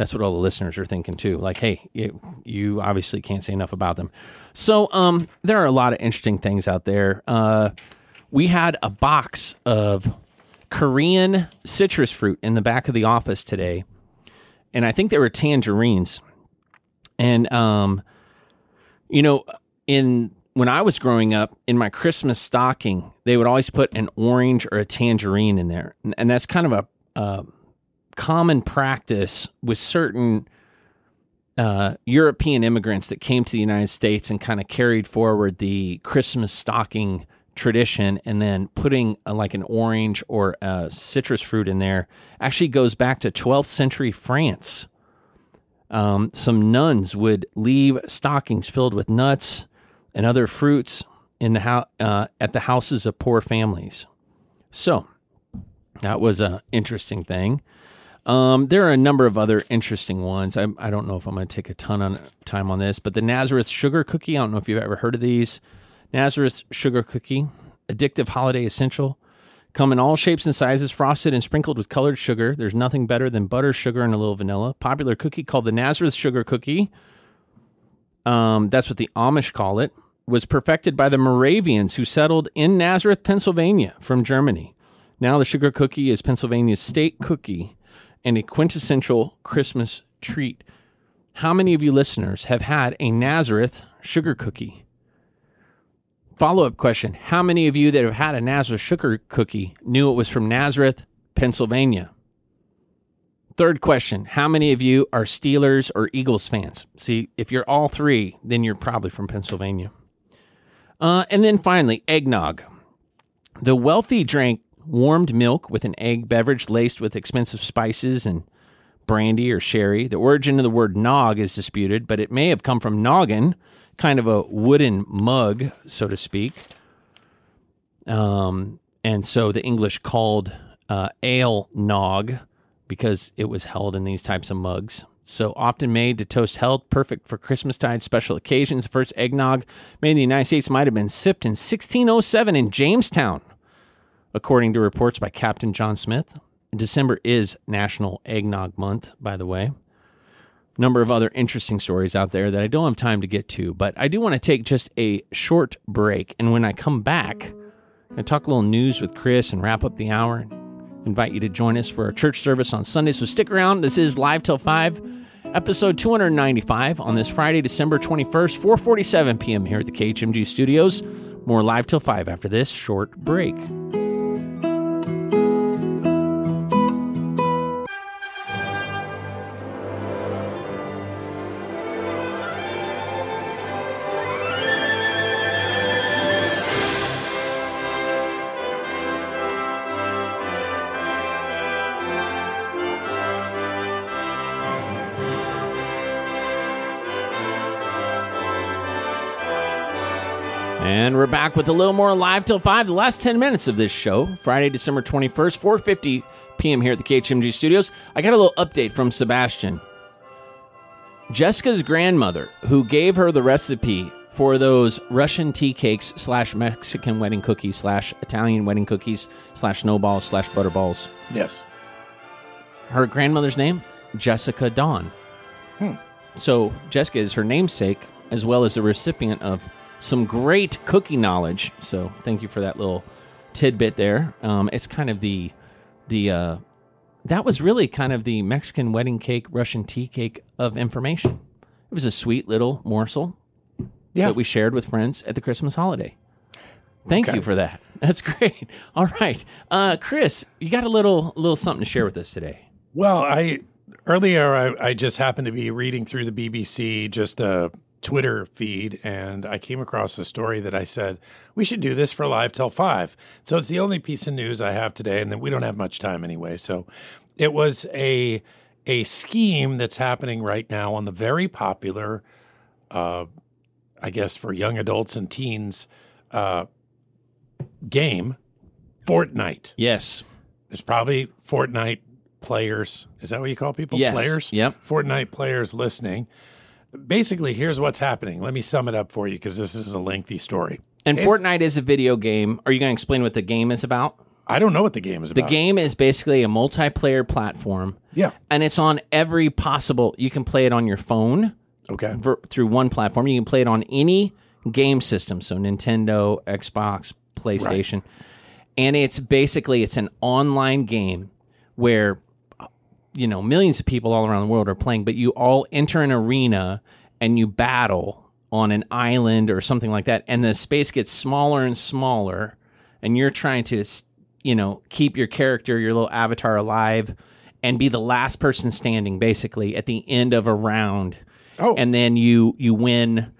That's what all the listeners are thinking too. Like, hey, you, you obviously can't say enough about them. So, um, there are a lot of interesting things out there. Uh, we had a box of Korean citrus fruit in the back of the office today, and I think they were tangerines. And um, you know, in when I was growing up, in my Christmas stocking, they would always put an orange or a tangerine in there, and that's kind of a, a common practice with certain uh, European immigrants that came to the United States and kind of carried forward the Christmas stocking tradition and then putting a, like an orange or a citrus fruit in there actually goes back to 12th century France. Um, some nuns would leave stockings filled with nuts and other fruits in the ho- uh, at the houses of poor families. So that was an interesting thing. Um, there are a number of other interesting ones. I, I don't know if I'm going to take a ton of time on this, but the Nazareth sugar cookie. I don't know if you've ever heard of these. Nazareth sugar cookie, addictive holiday essential. Come in all shapes and sizes, frosted and sprinkled with colored sugar. There's nothing better than butter, sugar, and a little vanilla. Popular cookie called the Nazareth sugar cookie. Um, that's what the Amish call it. Was perfected by the Moravians who settled in Nazareth, Pennsylvania from Germany. Now the sugar cookie is Pennsylvania's state cookie and a quintessential Christmas treat. How many of you listeners have had a Nazareth sugar cookie? Follow up question How many of you that have had a Nazareth sugar cookie knew it was from Nazareth, Pennsylvania? Third question How many of you are Steelers or Eagles fans? See, if you're all three, then you're probably from Pennsylvania. Uh, and then finally, eggnog. The wealthy drank warmed milk with an egg beverage laced with expensive spices and brandy or sherry. The origin of the word nog is disputed, but it may have come from noggin, kind of a wooden mug, so to speak. Um, and so the English called uh, ale nog because it was held in these types of mugs. So often made to toast health, perfect for Christmastide special occasions. The first eggnog made in the United States might have been sipped in 1607 in Jamestown, according to reports by Captain John Smith. December is National Eggnog Month, by the way. Number of other interesting stories out there that I don't have time to get to, but I do want to take just a short break. And when I come back, I talk a little news with Chris and wrap up the hour. and Invite you to join us for our church service on Sunday. So stick around. This is Live Till 5, episode 295 on this Friday, December 21st, 4:47 p.m. here at the KHMG studios. More Live Till 5 after this short break. And we're back with a little more live till five. The last ten minutes of this show, Friday, December twenty first, four fifty p.m. here at the KHMG studios. I got a little update from Sebastian. Jessica's grandmother, who gave her the recipe for those Russian tea cakes slash Mexican wedding cookies slash Italian wedding cookies slash snowballs slash butterballs. Yes. Her grandmother's name, Jessica Dawn. Hmm. So Jessica is her namesake, as well as a recipient of some great cookie knowledge. So thank you for that little tidbit there. Um, it's kind of the the uh, that was really kind of the Mexican wedding cake, Russian tea cake of information. It was a sweet little morsel Yeah. that we shared with friends at the Christmas holiday. Thank Okay. you for that. That's great. All right, uh, Chris, you got a little little something to share with us today. Well, I earlier I, I just happened to be reading through the BBC just a Twitter feed, and I came across a story that I said we should do this for live till five. So it's the only piece of news I have today, and then we don't have much time anyway. So it was a a scheme that's happening right now on the very popular, uh, I guess for young adults and teens, uh, game Fortnite. Yes. There's probably Fortnite players. Is that what you call people? Yes. Players? Yep. Fortnite players listening. Basically, here's what's happening. Let me sum it up for you because this is a lengthy story. And It's- Fortnite is a video game. Are you going to explain what the game is about? I don't know what the game is The about. game is basically a multiplayer platform. Yeah. And it's on every possible. You can play it on your phone Okay. ver- through one platform. You can play it on any game system, so Nintendo, Xbox, PlayStation. And it's basically it's an online game where you know millions of people all around the world are playing, but you all enter an arena and you battle on an island or something like that, and the space gets smaller and smaller, and you're trying to you know keep your character, your little avatar alive, and be the last person standing basically at the end of a round. Oh. and then you you win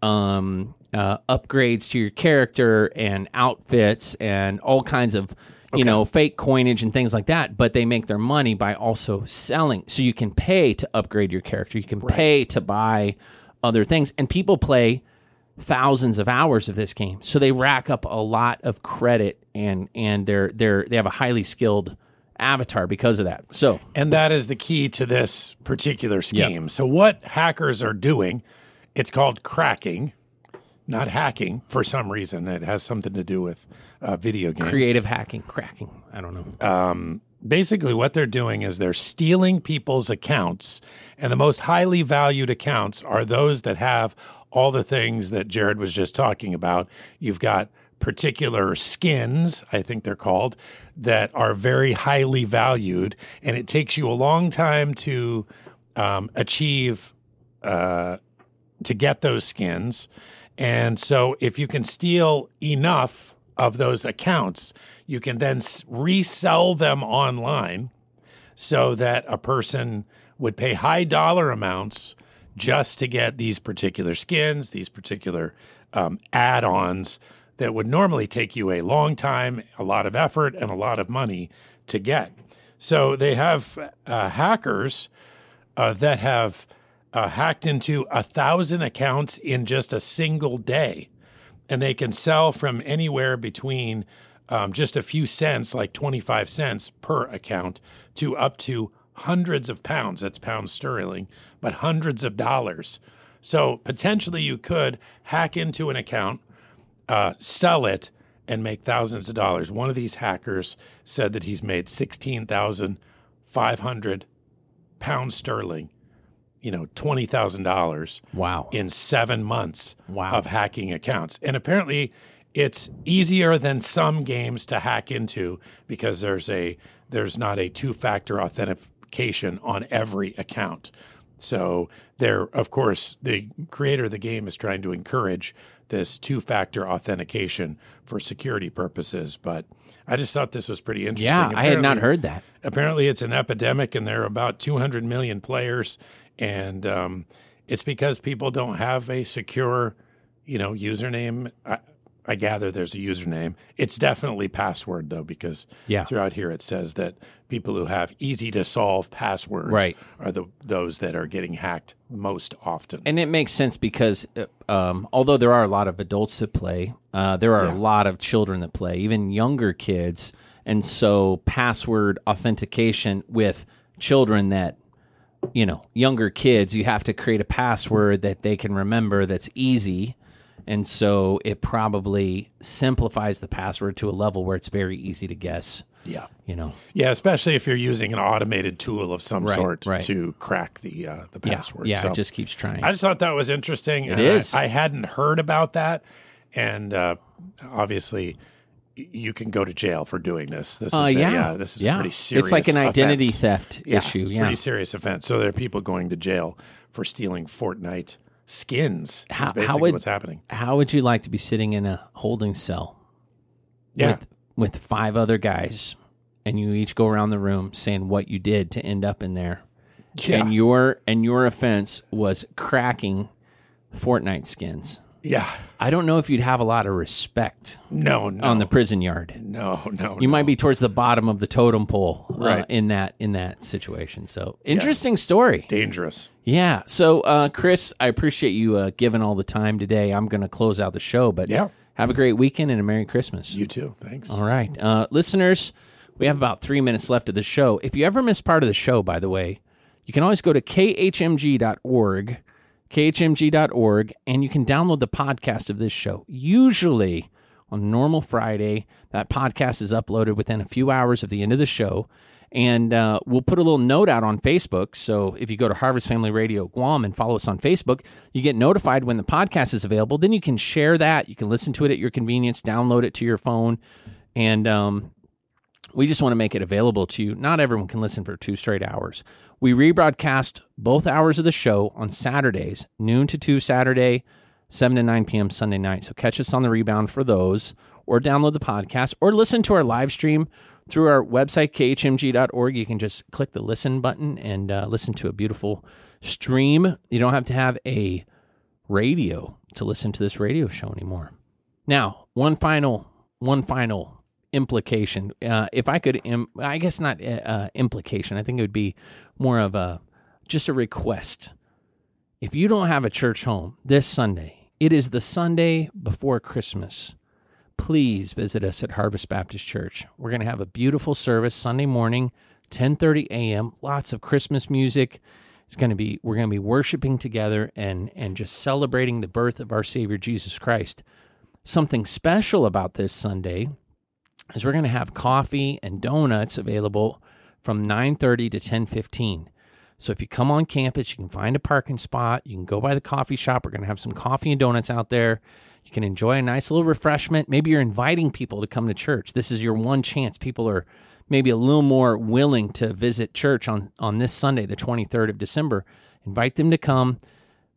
um, uh, upgrades to your character and outfits and all kinds of you know fake coinage and things like that. But they make their money by also selling, so you can pay to upgrade your character. You can pay to buy other things, and people play thousands of hours of this game, so they rack up a lot of credit and and they're they're they have a highly skilled avatar because of that. So And that is the key to this particular scheme. So, what hackers are doing, it's called cracking, not hacking for some reason. It has something to do with uh, video games. creative hacking, cracking. I don't know. basically what they're doing is they're stealing people's accounts and the most highly valued accounts are those that have all the things that Jared was just talking about you've got particular skins I think they're called that are very highly valued and it takes you a long time to um, achieve uh, to get those skins. And so if you can steal enough of those accounts, you can then resell them online so that a person would pay high dollar amounts just to get these particular skins, these particular um, add ons that would normally take you a long time, a lot of effort, and a lot of money to get. So they have uh, hackers uh, that have uh, hacked into a thousand accounts in just a single day. And they can sell from anywhere between um, just a few cents, like 25 cents per account, to up to hundreds of pounds. That's pounds sterling, but hundreds of dollars. So potentially you could hack into an account, uh, sell it, and make thousands of dollars. One of these hackers said that he's made 16,500 pounds sterling, you know, $20,000 Wow. in seven months Wow. of hacking accounts. And apparently, it's easier than some games to hack into because there's a there's not a two factor authentication on every account. So there, of course, the creator of the game is trying to encourage this two factor authentication for security purposes. But I just thought this was pretty interesting. yeah, I had not heard that. apparently it's an epidemic and there are about 200 million players and um, it's because people don't have a secure you know username I, I gather there's a username it's definitely password though because Yeah. throughout here it says that people who have easy to solve passwords Right. are the those that are getting hacked most often And it makes sense because uh, um, although there are a lot of adults that play, uh, there are a lot of children that play, even younger kids. And so, password authentication with children that, you know, younger kids, you have to create a password that they can remember that's easy. And so, it probably simplifies the password to a level where it's very easy to guess, yeah you know. yeah especially if you're using an automated tool of some Right, sort right. to crack the uh, the password Yeah. So- It just keeps trying. I just thought that was interesting. It is. I, I hadn't heard about that, and uh, obviously, you can go to jail for doing this. This is Uh, a, yeah. yeah, this is Yeah. a pretty serious. It's like an identity offense. theft Yeah, issue. it's a Yeah. pretty serious offense. So there are people going to jail for stealing Fortnite skins. How- how would- what's happening. How would you like to be sitting in a holding cell Yeah, with, with five other guys and you each go around the room saying what you did to end up in there yeah, and your and your offense was cracking Fortnite skins. Yeah. I don't know if you'd have a lot of respect No, no, on the prison yard. no, no. You no. might be towards the bottom of the totem pole uh, Right. in that in that situation. So interesting story. dangerous. Yeah. So, uh, Chris, I appreciate you uh, giving all the time today. I'm going to close out the show, but Yeah. have a great weekend and a Merry Christmas. You too. Thanks. All right. Uh, listeners, we have about three minutes left of the show. If you ever miss part of the show, by the way, you can always go to khmg.org, khmg.org, and you can download the podcast of this show. Usually on normal Friday, that podcast is uploaded within a few hours of the end of the show. And uh, we'll put a little note out on Facebook. So if you go to Harvest Family Radio Guam and follow us on Facebook, you get notified when the podcast is available. Then you can share that. You can listen to it at your convenience, download it to your phone. And um, we just want to make it available to you. Not everyone can listen for two straight hours. We rebroadcast both hours of the show on Saturdays, noon to 2 Saturday, 7 to 9 p.m. Sunday night. So catch us on the rebound for those, or download the podcast, or listen to our live stream through our website, khmg.org. You can just click the listen button and uh, listen to a beautiful stream. You don't have to have a radio to listen to this radio show anymore. Now, one final, one final implication. Uh, if I could, Im- I guess not uh, uh, implication. I think it would be more of a just a request. If you don't have a church home this Sunday, it is the Sunday before Christmas. Please visit us at Harvest Baptist Church. We're going to have a beautiful service Sunday morning, 10:30 a.m. Lots of Christmas music. It's going to be we're going to be worshiping together and and just celebrating the birth of our Savior Jesus Christ. Something special about this Sunday is we're going to have coffee and donuts available from 9:30 to 10:15. So if you come on campus, you can find a parking spot, you can go by the coffee shop. We're going to have some coffee and donuts out there. You can enjoy a nice little refreshment. Maybe you're inviting people to come to church. This is your one chance. People are maybe a little more willing to visit church on on this Sunday, the 23rd of December. Invite them to come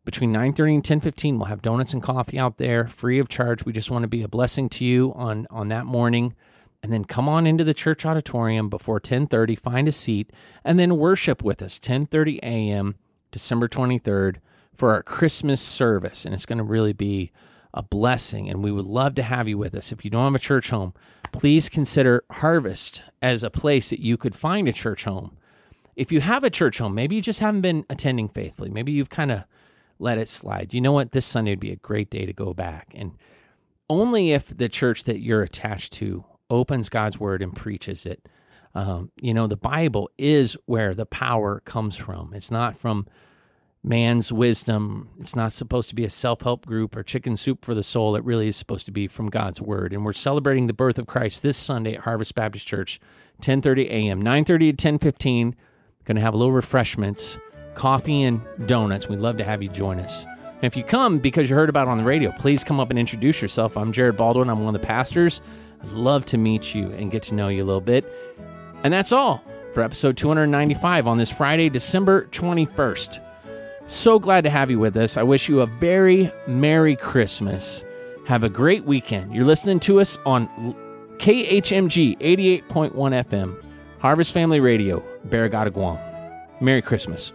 between 9:30 and 10:15 we'll have donuts and coffee out there free of charge we just want to be a blessing to you on on that morning and then come on into the church auditorium before 10:30 find a seat and then worship with us 10:30 a.m. December 23rd for our Christmas service and it's going to really be a blessing and we would love to have you with us if you don't have a church home please consider Harvest as a place that you could find a church home if you have a church home, maybe you just haven't been attending faithfully. Maybe you've kind of let it slide. You know what? This Sunday would be a great day to go back. And only if the church that you're attached to opens God's word and preaches it. Um, you know, the Bible is where the power comes from. It's not from man's wisdom. It's not supposed to be a self help group or chicken soup for the soul. It really is supposed to be from God's word. And we're celebrating the birth of Christ this Sunday at Harvest Baptist Church, 10:30 a.m., 9:30 to 10:15. Going to have a little refreshments, coffee and donuts. We'd love to have you join us. And if you come because you heard about it on the radio, please come up and introduce yourself. I'm Jared Baldwin. I'm one of the pastors. I'd love to meet you and get to know you a little bit. And that's all for episode 295 on this Friday, December 21st. So glad to have you with us. I wish you a very Merry Christmas. Have a great weekend. You're listening to us on KHMG 88.1 FM, Harvest Family Radio, Barrigada, Guam. Merry Christmas.